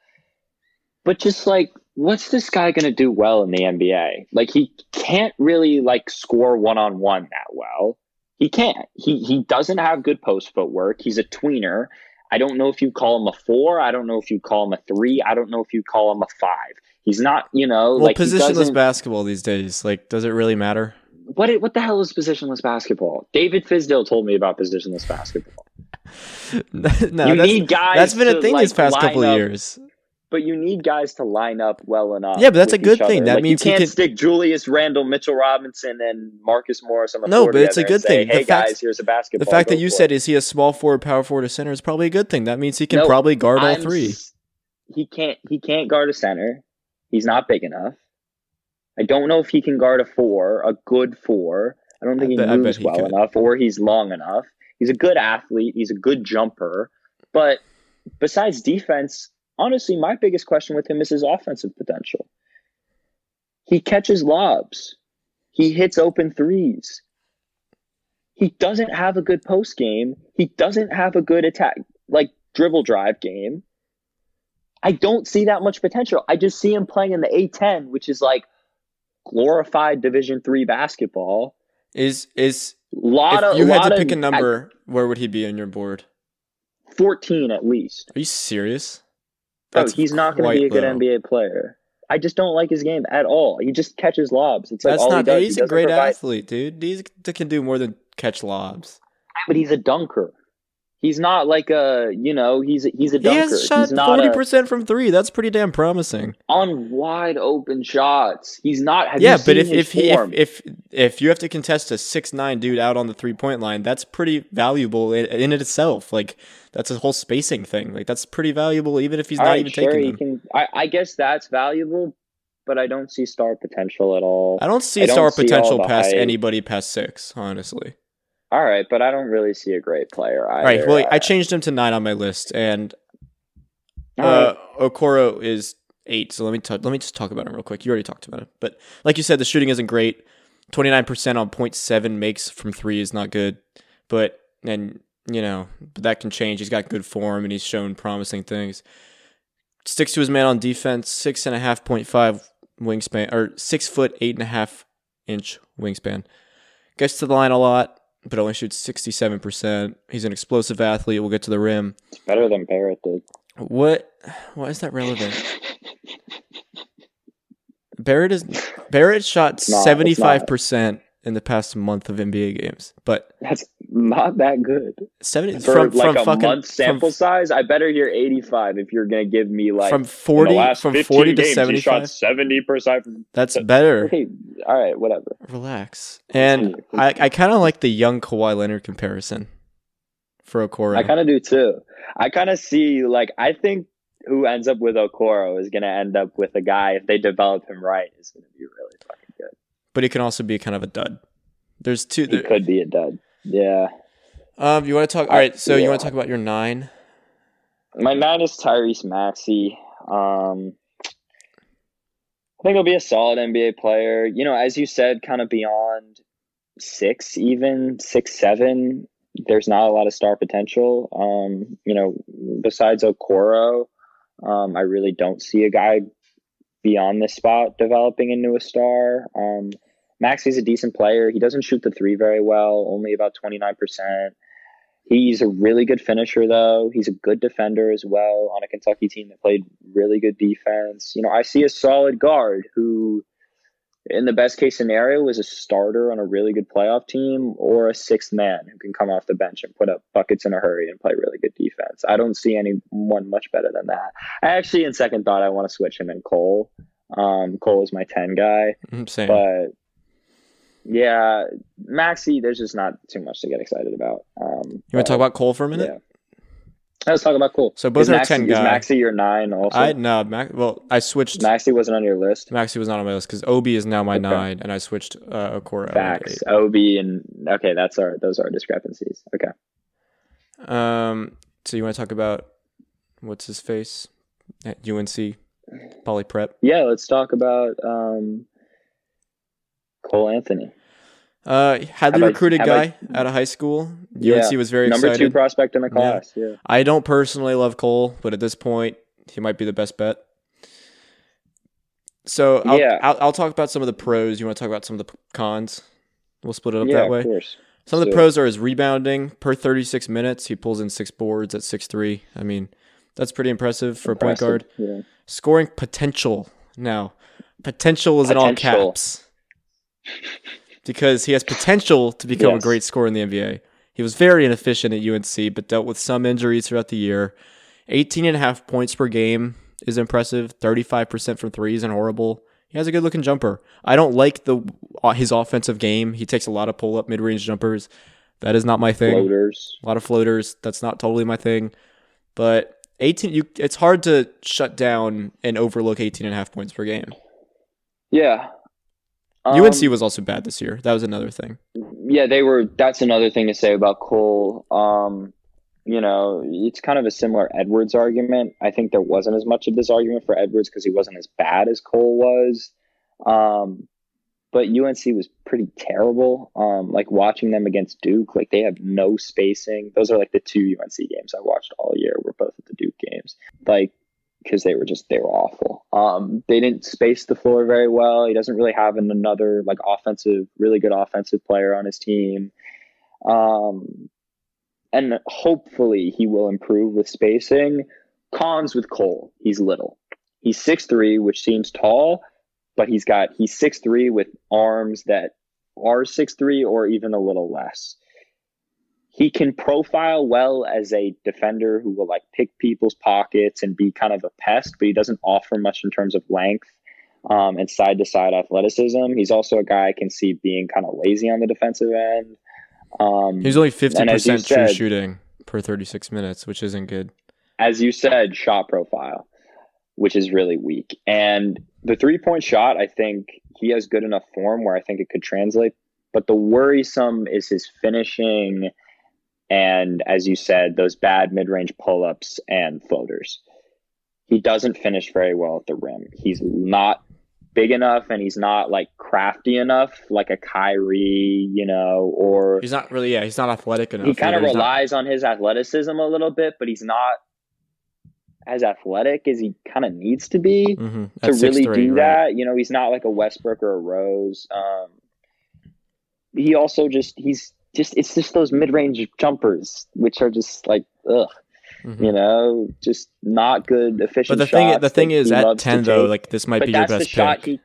Speaker 2: but just like what's this guy to do well in the NBA? Like he can't really like score one on one that well. He can't. He he doesn't have good post footwork. He's a tweener. I don't know if you call him a four. I don't know if you call him a three. I don't know if you call him a five. He's not. You know,
Speaker 1: well,
Speaker 2: like
Speaker 1: positionless basketball these days. Like, does it really matter?
Speaker 2: What what the hell is positionless basketball? David Fizdale told me about positionless basketball.
Speaker 1: no,
Speaker 2: you need guys.
Speaker 1: that's been a thing
Speaker 2: like,
Speaker 1: these past couple of years.
Speaker 2: But you need guys to line up well enough.
Speaker 1: Yeah, but that's a good thing.
Speaker 2: other.
Speaker 1: That
Speaker 2: Like,
Speaker 1: means
Speaker 2: you can't
Speaker 1: can-
Speaker 2: stick Julius Randle, Mitchell Robinson, and Marcus Morris on the
Speaker 1: No, but it's a good
Speaker 2: say,
Speaker 1: thing. The
Speaker 2: Hey
Speaker 1: fact-
Speaker 2: guys, here's a basketball.
Speaker 1: The fact that you said
Speaker 2: it."
Speaker 1: is he a small forward, power forward, a center is probably a good thing. That means he can
Speaker 2: No,
Speaker 1: probably guard all
Speaker 2: I'm
Speaker 1: three.
Speaker 2: He can't. He can't guard a center. He's not big enough. I don't know if he can guard a four, a good four. I don't think
Speaker 1: I
Speaker 2: he
Speaker 1: bet
Speaker 2: moves
Speaker 1: he
Speaker 2: well
Speaker 1: could.
Speaker 2: enough, or he's long enough. He's a good athlete. He's a good jumper, but besides defense, honestly, my biggest question with him is his offensive potential. He catches lobs. He hits open threes. He doesn't have a good post game. He doesn't have a good attack, like dribble drive game. I don't see that much potential. I just see him playing in the A10, which is like glorified Division three basketball.
Speaker 1: Is is
Speaker 2: Lot
Speaker 1: if
Speaker 2: of
Speaker 1: you had to
Speaker 2: of-
Speaker 1: pick a number, where would he be on your board?
Speaker 2: 14 at least.
Speaker 1: Are you serious?
Speaker 2: Bro, he's not going to be a good
Speaker 1: low.
Speaker 2: NBA player. I just don't like his game at all. He just catches lobs. It's like
Speaker 1: That's
Speaker 2: all
Speaker 1: not.
Speaker 2: he does.
Speaker 1: he's
Speaker 2: he
Speaker 1: a great
Speaker 2: provide-
Speaker 1: athlete, dude. He can do more than catch lobs.
Speaker 2: but he's a dunker. He's not like a you know he's he's a dunker.
Speaker 1: He has shot
Speaker 2: he's not
Speaker 1: forty
Speaker 2: a,
Speaker 1: percent from three. That's pretty damn promising.
Speaker 2: on wide open shots. He's not.
Speaker 1: Yeah, but if if he if, if if you have to contest a six nine dude out on the three point line, that's pretty valuable in, in itself. Like that's a whole spacing thing. Like that's pretty valuable, even if he's
Speaker 2: All
Speaker 1: not
Speaker 2: right,
Speaker 1: even
Speaker 2: sure,
Speaker 1: taking them.
Speaker 2: can. I, I guess that's valuable, but I don't see star potential at all.
Speaker 1: I don't see
Speaker 2: I don't
Speaker 1: star
Speaker 2: see
Speaker 1: potential past anybody past six, honestly.
Speaker 2: All right, but I don't really see a great player either.
Speaker 1: All right, well, I
Speaker 2: Uh,
Speaker 1: changed him to nine on my list, and uh,
Speaker 2: right.
Speaker 1: Okoro is eight. So let me t- let me just talk about him real quick. You already talked about him, but like you said, the shooting isn't great. Twenty nine percent on 0.7 makes from three is not good, but and you know that can change. He's got good form and he's shown promising things. Sticks to his man on defense. Six and a half point five wingspan, or six foot eight and a half inch wingspan. Gets to the line a lot, but only shoots sixty seven percent. He's an explosive athlete. We'll get to the rim.
Speaker 2: It's better than Barrett did.
Speaker 1: What? Why is that relevant? Barrett is Barrett shot
Speaker 2: It's not, it's
Speaker 1: seventy five percent in the past month of NBA games, but
Speaker 2: That's not that good
Speaker 1: seventy
Speaker 2: for
Speaker 1: from
Speaker 2: like
Speaker 1: from
Speaker 2: a
Speaker 1: fucking
Speaker 2: month sample
Speaker 1: from,
Speaker 2: size. I better hear eighty-five if you're gonna give me like
Speaker 1: from forty from
Speaker 2: 15
Speaker 1: forty to seventy
Speaker 2: shot seventy percent.
Speaker 1: That's better.
Speaker 2: All right, whatever.
Speaker 1: Relax. And I, I kind of like the young Kawhi Leonard comparison for Okoro.
Speaker 2: I kind of do too. I kind of see like I think who ends up with Okoro is gonna end up with a guy if they develop him right is gonna be really good.
Speaker 1: But he can also be kind of a dud. There's two.
Speaker 2: He
Speaker 1: There,
Speaker 2: could be a dud. Yeah.
Speaker 1: um, you want to talk? All right. So you want to talk about your nine?
Speaker 2: My nine is Tyrese Maxey. Um, I think he'll be a solid NBA player. You know, as you said, kind of beyond six, even six, seven. There's not a lot of star potential. Um, you know, besides Okoro, um, I really don't see a guy beyond this spot developing into a star. Um, Maxey's a decent player. He doesn't shoot the three very well, only about 29%. He's a really good finisher, though. He's a good defender as well on a Kentucky team that played really good defense. You know, I see a solid guard who, in the best case scenario, is a starter on a really good playoff team or a sixth man who can come off the bench and put up buckets in a hurry and play really good defense. I don't see anyone much better than that. I actually, in second thought, I want to switch him in Cole. Um, Cole is my 10 guy.
Speaker 1: I'm.
Speaker 2: But yeah, Maxey, there's just not too much to get excited about. Um,
Speaker 1: you want to talk about Cole for a minute?
Speaker 2: Yeah. Let's talk about Cole.
Speaker 1: So both
Speaker 2: is
Speaker 1: are
Speaker 2: Maxey,
Speaker 1: 10
Speaker 2: is
Speaker 1: guy.
Speaker 2: Maxey your nine also?
Speaker 1: I no, Mac, well, I switched.
Speaker 2: Maxey wasn't on your list.
Speaker 1: Maxey was not on my list because Obi is now my
Speaker 2: Okay.
Speaker 1: nine, and I switched uh, Okoro. to
Speaker 2: Facts. OB and okay, that's our those are our discrepancies. Okay.
Speaker 1: Um, so you want to talk about what's his face at UNC, Poly Prep?
Speaker 2: Yeah, let's talk about um, Cole Anthony.
Speaker 1: Uh, Hadley
Speaker 2: Have I-
Speaker 1: recruited guy
Speaker 2: I-
Speaker 1: out of high school.
Speaker 2: Yeah.
Speaker 1: UNC was very excited.
Speaker 2: Number two prospect in the class. Yeah.
Speaker 1: I don't personally love Cole, but at this point, he might be the best bet. So I'll,
Speaker 2: Yeah.
Speaker 1: I'll, I'll talk about some of the pros. You want to talk about some of the cons? We'll split it up
Speaker 2: Yeah,
Speaker 1: that
Speaker 2: of
Speaker 1: way.
Speaker 2: course.
Speaker 1: Some of the pros are his rebounding per 36 minutes. He pulls in six boards at six three. I mean, that's pretty impressive for a point guard.
Speaker 2: Yeah.
Speaker 1: Scoring potential. Now, potential is in all caps because he has potential to become a great scorer in the NBA. He was very inefficient at UNC, but dealt with some injuries throughout the year. 18 and a half points per game is impressive. 35% from threes and horrible. He has a good looking jumper. I don't like the uh, his offensive game. He takes a lot of pull up mid range jumpers. That is not my thing.
Speaker 2: Floaters.
Speaker 1: A lot of floaters. That's not totally my thing. But 18 you it's hard to shut down and overlook 18 and a half points per game.
Speaker 2: Yeah.
Speaker 1: UNC
Speaker 2: Um,
Speaker 1: was also bad this year. That was another thing.
Speaker 2: yeah, they were. That's another thing to say about Cole. Um, you know, it's kind of a similar Edwards argument. I think there wasn't as much of this argument for Edwards because he wasn't as bad as Cole was. Um, but UNC was pretty terrible. Um, like watching them against Duke, like they have no spacing. Those are like the two UNC games I watched all year. Were both at the Duke games. Like because they were just they were awful. Um, they didn't space the floor very well. He doesn't really have an, another like offensive, really good offensive player on his team. Um, and hopefully he will improve with spacing. Cons with Cole, he's little. He's six three, which seems tall, but he's got he's six three with arms that are six three or even a little less. He can profile well as a defender who will like pick people's pockets and be kind of a pest, but he doesn't offer much in terms of length um, and side to side athleticism. He's also a guy I can see being kind of lazy on the defensive end. Um,
Speaker 1: He's only fifty
Speaker 2: and as you
Speaker 1: percent true
Speaker 2: said-
Speaker 1: shooting per thirty six minutes, which isn't good.
Speaker 2: as you said, shot profile, which is really weak. And the three point shot, I think he has good enough form where I think it could translate. But the worrisome is his finishing. And as you said, those bad mid range pull ups and floaters. He doesn't finish very well at the rim. He's not big enough and he's not like crafty enough like a Kyrie, you know, or
Speaker 1: He's not really yeah. He's not athletic enough.
Speaker 2: he kind of.
Speaker 1: He's not-
Speaker 2: relies on his athleticism a little bit, but he's not as athletic as he kind of needs to be
Speaker 1: Mhm.
Speaker 2: to really
Speaker 1: 6'3",
Speaker 2: do
Speaker 1: right.
Speaker 2: that. You know, he's not like a Westbrook or a Rose. Um, he also just he's just it's just those mid range jumpers which are just like ugh,
Speaker 1: Mhm.
Speaker 2: you know, just not good efficient.
Speaker 1: But the thing
Speaker 2: shots
Speaker 1: the thing is at ten though,
Speaker 2: take.
Speaker 1: like this might
Speaker 2: but
Speaker 1: be your
Speaker 2: that's the
Speaker 1: best
Speaker 2: shot
Speaker 1: pick.
Speaker 2: he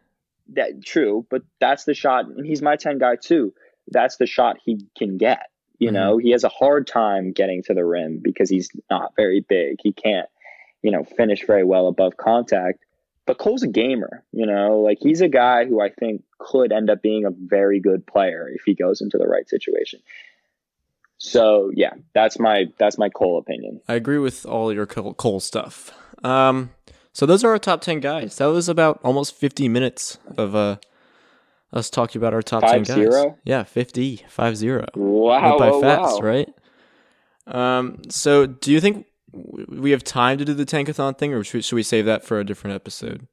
Speaker 2: that true, but that's the shot and he's my 10 guy too. That's the shot he can get. You
Speaker 1: Mm-hmm.
Speaker 2: know, he has a hard time getting to the rim because he's not very big. He can't, you know, finish very well above contact. But Cole's a gamer, you know, like he's a guy who I think could end up being a very good player if he goes into the right situation. So yeah, that's my that's my Cole opinion.
Speaker 1: I agree with all your Cole, stuff. Um, so those are our top ten guys. That was about almost fifty minutes of uh us talking about our top ten
Speaker 2: Five
Speaker 1: guys.
Speaker 2: zero?
Speaker 1: Yeah, 50, five zero.
Speaker 2: Wow,
Speaker 1: Went by
Speaker 2: wow,
Speaker 1: fast,
Speaker 2: wow.
Speaker 1: right? Um, so do you think we have time to do the tankathon thing, or should, should we save that for a different episode?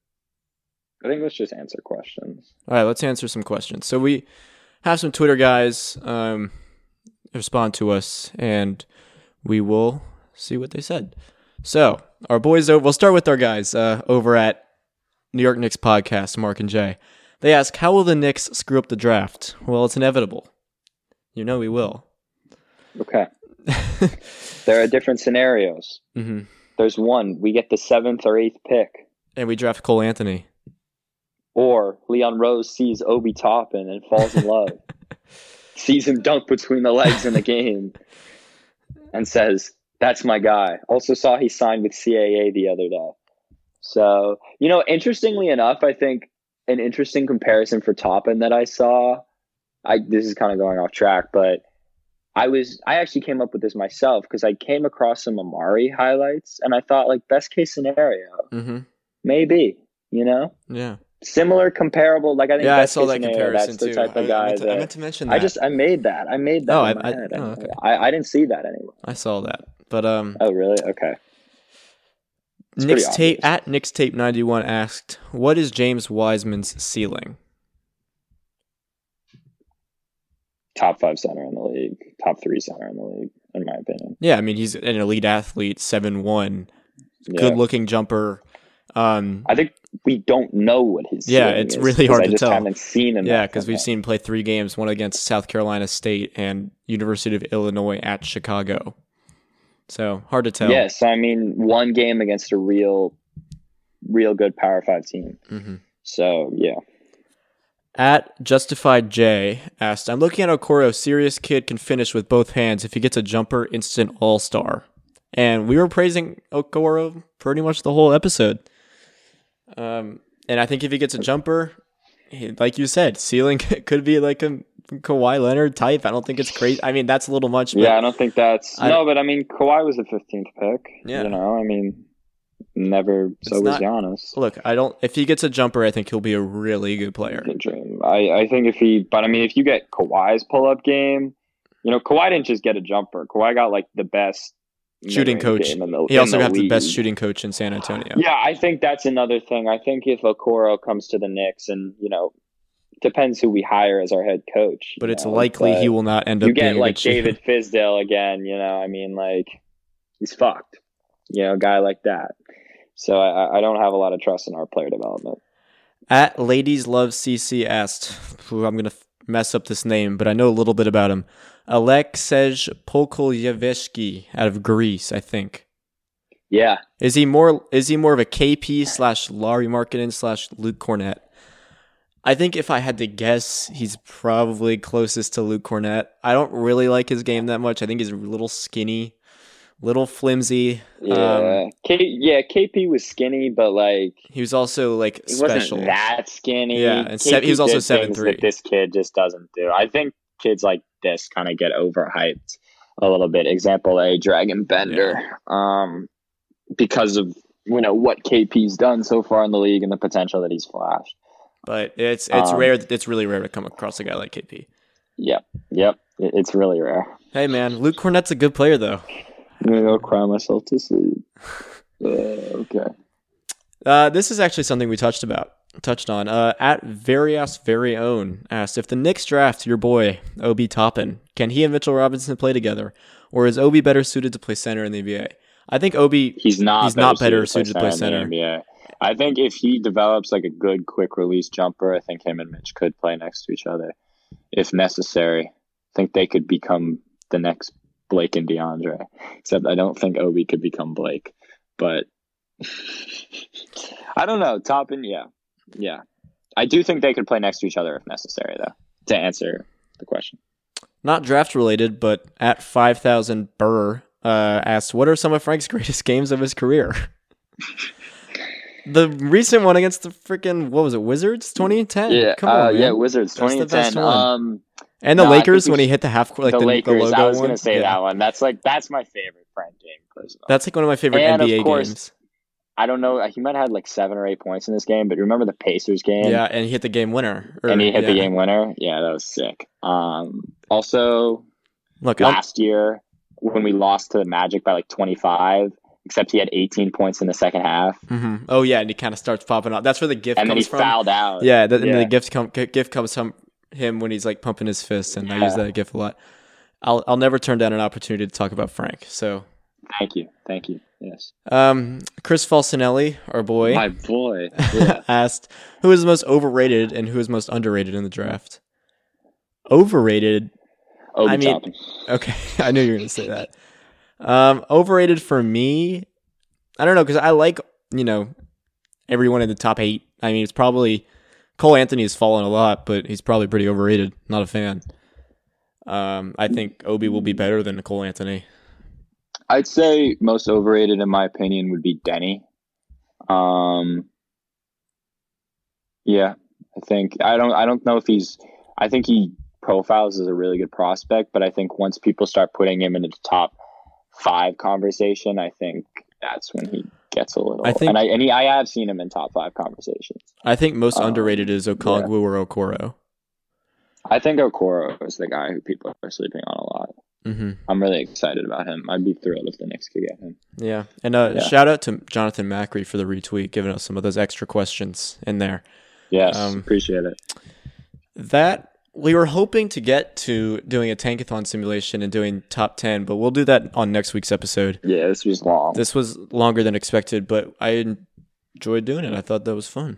Speaker 2: I think let's just answer questions.
Speaker 1: All right, let's answer some questions. So we have some Twitter guys um, respond to us, and we will see what they said. So our boys over. We'll start with our guys uh, over at New York Knicks podcast, Mark and Jay. They ask, "How will the Knicks screw up the draft?" Well, it's inevitable. You know we will.
Speaker 2: Okay. There are different scenarios.
Speaker 1: hmm
Speaker 2: There's one, we get the seventh or eighth pick,
Speaker 1: And we draft Cole Anthony.
Speaker 2: or Leon Rose sees Obi Toppin and falls in love, sees him dunk between the legs in the game, and says, "That's my guy." Also saw he signed with CAA the other day. So you know, interestingly enough, I think an interesting comparison for Toppin that I saw. I this is kind of going off track, but I was I actually came up with this myself because I came across some Amar'e highlights and I thought like best case scenario
Speaker 1: mm-hmm.
Speaker 2: maybe you know
Speaker 1: Yeah.
Speaker 2: similar comparable like I think
Speaker 1: Yeah, I saw that
Speaker 2: scenario,
Speaker 1: comparison
Speaker 2: that's the
Speaker 1: too.
Speaker 2: type
Speaker 1: I,
Speaker 2: of
Speaker 1: I meant to, I meant to mention that.
Speaker 2: I just I made that I made that
Speaker 1: Oh, I- I- oh, okay.
Speaker 2: I, I didn't see that anywhere.
Speaker 1: I saw that. But um,
Speaker 2: Oh really? Okay.
Speaker 1: Nick's tape at Nick's tape ninety one asked, "What is James Wiseman's ceiling?"
Speaker 2: Top five center in the league, top three center in the league, in my opinion.
Speaker 1: Yeah, I mean he's an elite athlete, seven one, good looking jumper. Um,
Speaker 2: I think we don't know what his
Speaker 1: Yeah, it's
Speaker 2: is,
Speaker 1: really hard
Speaker 2: I
Speaker 1: to tell.
Speaker 2: haven't seen him.
Speaker 1: yeah, because we've seen him play three games, one against South Carolina State and University of Illinois at Chicago. So hard to tell.
Speaker 2: Yes, I mean one game against a real, real good Power Five team.
Speaker 1: hmm
Speaker 2: So yeah,
Speaker 1: At Justified J asked, I'm looking at Okoro. Serious kid can finish with both hands. If he gets a jumper, instant all star. And we were praising Okoro pretty much the whole episode. Um, and I think if he gets a jumper, he, like you said, ceiling could be like a Kawhi Leonard type. I don't think it's crazy. I mean, that's a little much. But
Speaker 2: yeah, I don't think that's
Speaker 1: I-
Speaker 2: no, but I mean Kawhi was the fifteenth pick.
Speaker 1: Yeah.
Speaker 2: you know, I mean, never. So
Speaker 1: It's
Speaker 2: was
Speaker 1: not-
Speaker 2: Giannis.
Speaker 1: look, I don't. If he gets a jumper, I think he'll be a really good player.
Speaker 2: I I think if he, but I mean, if you get Kawhi's pull up game, you know, Kawhi didn't just get a jumper. Kawhi got like the best
Speaker 1: Shooting coach.
Speaker 2: the-
Speaker 1: He also
Speaker 2: the
Speaker 1: got the best shooting coach in San Antonio.
Speaker 2: Yeah, I think that's another thing. I think if Okoro comes to the Knicks, and you know, depends who we hire as our head coach.
Speaker 1: But it's
Speaker 2: know,
Speaker 1: likely
Speaker 2: but
Speaker 1: he will not end up
Speaker 2: You get like. David Fizdale again. You know, I mean, like he's fucked. You know, a guy like that. So I, I don't have a lot of trust in our player development.
Speaker 1: At Ladies Love CC asked, I'm going to mess up this name, but I know a little bit about him. Aleksej Pokusevski out of Greece, I think.
Speaker 2: Yeah,
Speaker 1: Is he more is he more of a KP slash Lauri Markkanen slash Luke Kornet? I think if I had to guess, he's probably closest to Luke Kornet. I don't really like his game that much. I think he's a little skinny, little flimsy.
Speaker 2: Yeah,
Speaker 1: Um,
Speaker 2: K, yeah. KP was skinny, but like
Speaker 1: he was also like
Speaker 2: he
Speaker 1: special.
Speaker 2: wasn't that skinny.
Speaker 1: Yeah, and se- he was also
Speaker 2: did things that This kid just doesn't do. I think kids like this kind of get overhyped a little bit. Example A, Dragan Bender, um, because of you know what KP's done so far in the league and the potential that he's flashed.
Speaker 1: But it's it's
Speaker 2: Um,
Speaker 1: rare. It's really rare to come across a guy like KP.
Speaker 2: Yep, yep. It's really rare.
Speaker 1: Hey man, Luke Kornet's a good player though.
Speaker 2: I'm gonna go cry myself to sleep. Uh, okay.
Speaker 1: Uh, this is actually something we touched about, touched on. Uh, at Varias Very Own asked if the Knicks draft your boy Obi Toppin, can he and Mitchell Robinson play together, or is Obi better suited to play center in the NBA? I think Obi.
Speaker 2: He's not.
Speaker 1: He's not better suited to play center.
Speaker 2: NBA. I think if he develops like a good quick release jumper, I think him and Mitch could play next to each other if necessary. I think they could become the next Blake and DeAndre. Except I don't think Obi could become Blake. But I don't know. Toppin, yeah, yeah. I do think they could play next to each other if necessary, though. To answer the question.
Speaker 1: Not draft related, but at five thousand Burr uh, asked, "What are some of Frank's greatest games of his career?" the recent one against the freaking what was it, Wizards, twenty ten. come on,
Speaker 2: uh, yeah. Wizards,
Speaker 1: That's the best one.
Speaker 2: Um,
Speaker 1: and the
Speaker 2: No,
Speaker 1: Lakers when he hit the half court, like
Speaker 2: the,
Speaker 1: the,
Speaker 2: Lakers.
Speaker 1: the logo
Speaker 2: I was gonna say
Speaker 1: Yeah.
Speaker 2: that one. That's like that's my favorite Frank game personally.
Speaker 1: That's like one of my favorite
Speaker 2: And of
Speaker 1: NBA
Speaker 2: course-
Speaker 1: games.
Speaker 2: I don't know. He might have had like seven or eight points in this game, but remember the Pacers game?
Speaker 1: Yeah, and he hit the game winner. Or-
Speaker 2: and he hit the game winner. Yeah, that was sick. Um, also
Speaker 1: Look, I'm-
Speaker 2: last year when we lost to the Magic by like twenty five, except he had eighteen points in the second half,
Speaker 1: mhm. oh yeah, and he kind of starts popping up. That's where the gift
Speaker 2: and then he
Speaker 1: comes from.
Speaker 2: fouled out.
Speaker 1: Yeah, the, and
Speaker 2: Yeah.
Speaker 1: the gift come gift comes from him when he's like pumping his fist, and I use that gift a lot. I'll I'll never turn down an opportunity to talk about Frank. So,
Speaker 2: Thank you, thank you. Yes,
Speaker 1: um, Chris Falsinelli, our boy,
Speaker 2: my boy.
Speaker 1: asked who is the most overrated and who is most underrated in the draft. Overrated.
Speaker 2: Obi
Speaker 1: I mean-
Speaker 2: Toppin.
Speaker 1: Okay, I knew you were going to say that. Um, overrated for me. I don't know because I like you know everyone in the top eight. I mean, it's probably Cole Anthony has fallen a lot, but he's probably pretty overrated. Not a fan. Um, I think Obi will be better than Cole Anthony.
Speaker 2: I'd say most overrated in my opinion would be Deni. Um Yeah, I think I don't I don't know if he's I think he profiles as a really good prospect, but I think once people start putting him into the top 5 conversation, I think that's when he gets a little
Speaker 1: I think-
Speaker 2: and I and he, I have seen him in top 5 conversations.
Speaker 1: I think most
Speaker 2: Um,
Speaker 1: underrated is Okongwu or Okoro.
Speaker 2: I think Okoro is the guy who people are sleeping on a lot.
Speaker 1: hmm
Speaker 2: I'm really excited about him. I'd be thrilled if the Knicks could get him.
Speaker 1: Yeah, and uh,
Speaker 2: Yeah.
Speaker 1: shout out to Jonathan Macri for the retweet, giving us some of those extra questions in there.
Speaker 2: Yes,
Speaker 1: Um,
Speaker 2: appreciate it.
Speaker 1: That we were hoping to get to doing a tankathon simulation and doing top 10, but we'll do that on next week's episode.
Speaker 2: Yeah, this was long.
Speaker 1: This was longer than expected, but I enjoyed doing it. I thought that was fun.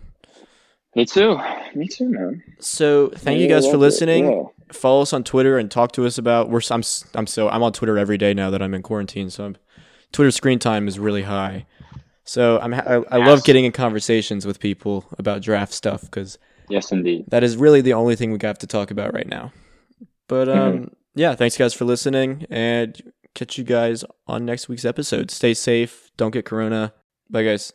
Speaker 2: Me too. Me too, man.
Speaker 1: So, thank you guys for listening.
Speaker 2: Yeah.
Speaker 1: Follow us on Twitter and talk to us about we're I'm I'm so I'm on Twitter every day now that I'm in quarantine, so I'm, Twitter screen time is really high. So I'm I, I love getting in conversations with people about draft stuff cuz
Speaker 2: Yes, indeed.
Speaker 1: that is really the only thing we have to talk about right now. But um,
Speaker 2: Mm-hmm.
Speaker 1: yeah, thanks guys for listening, and catch you guys on next week's episode. Stay safe, don't get corona. Bye, guys.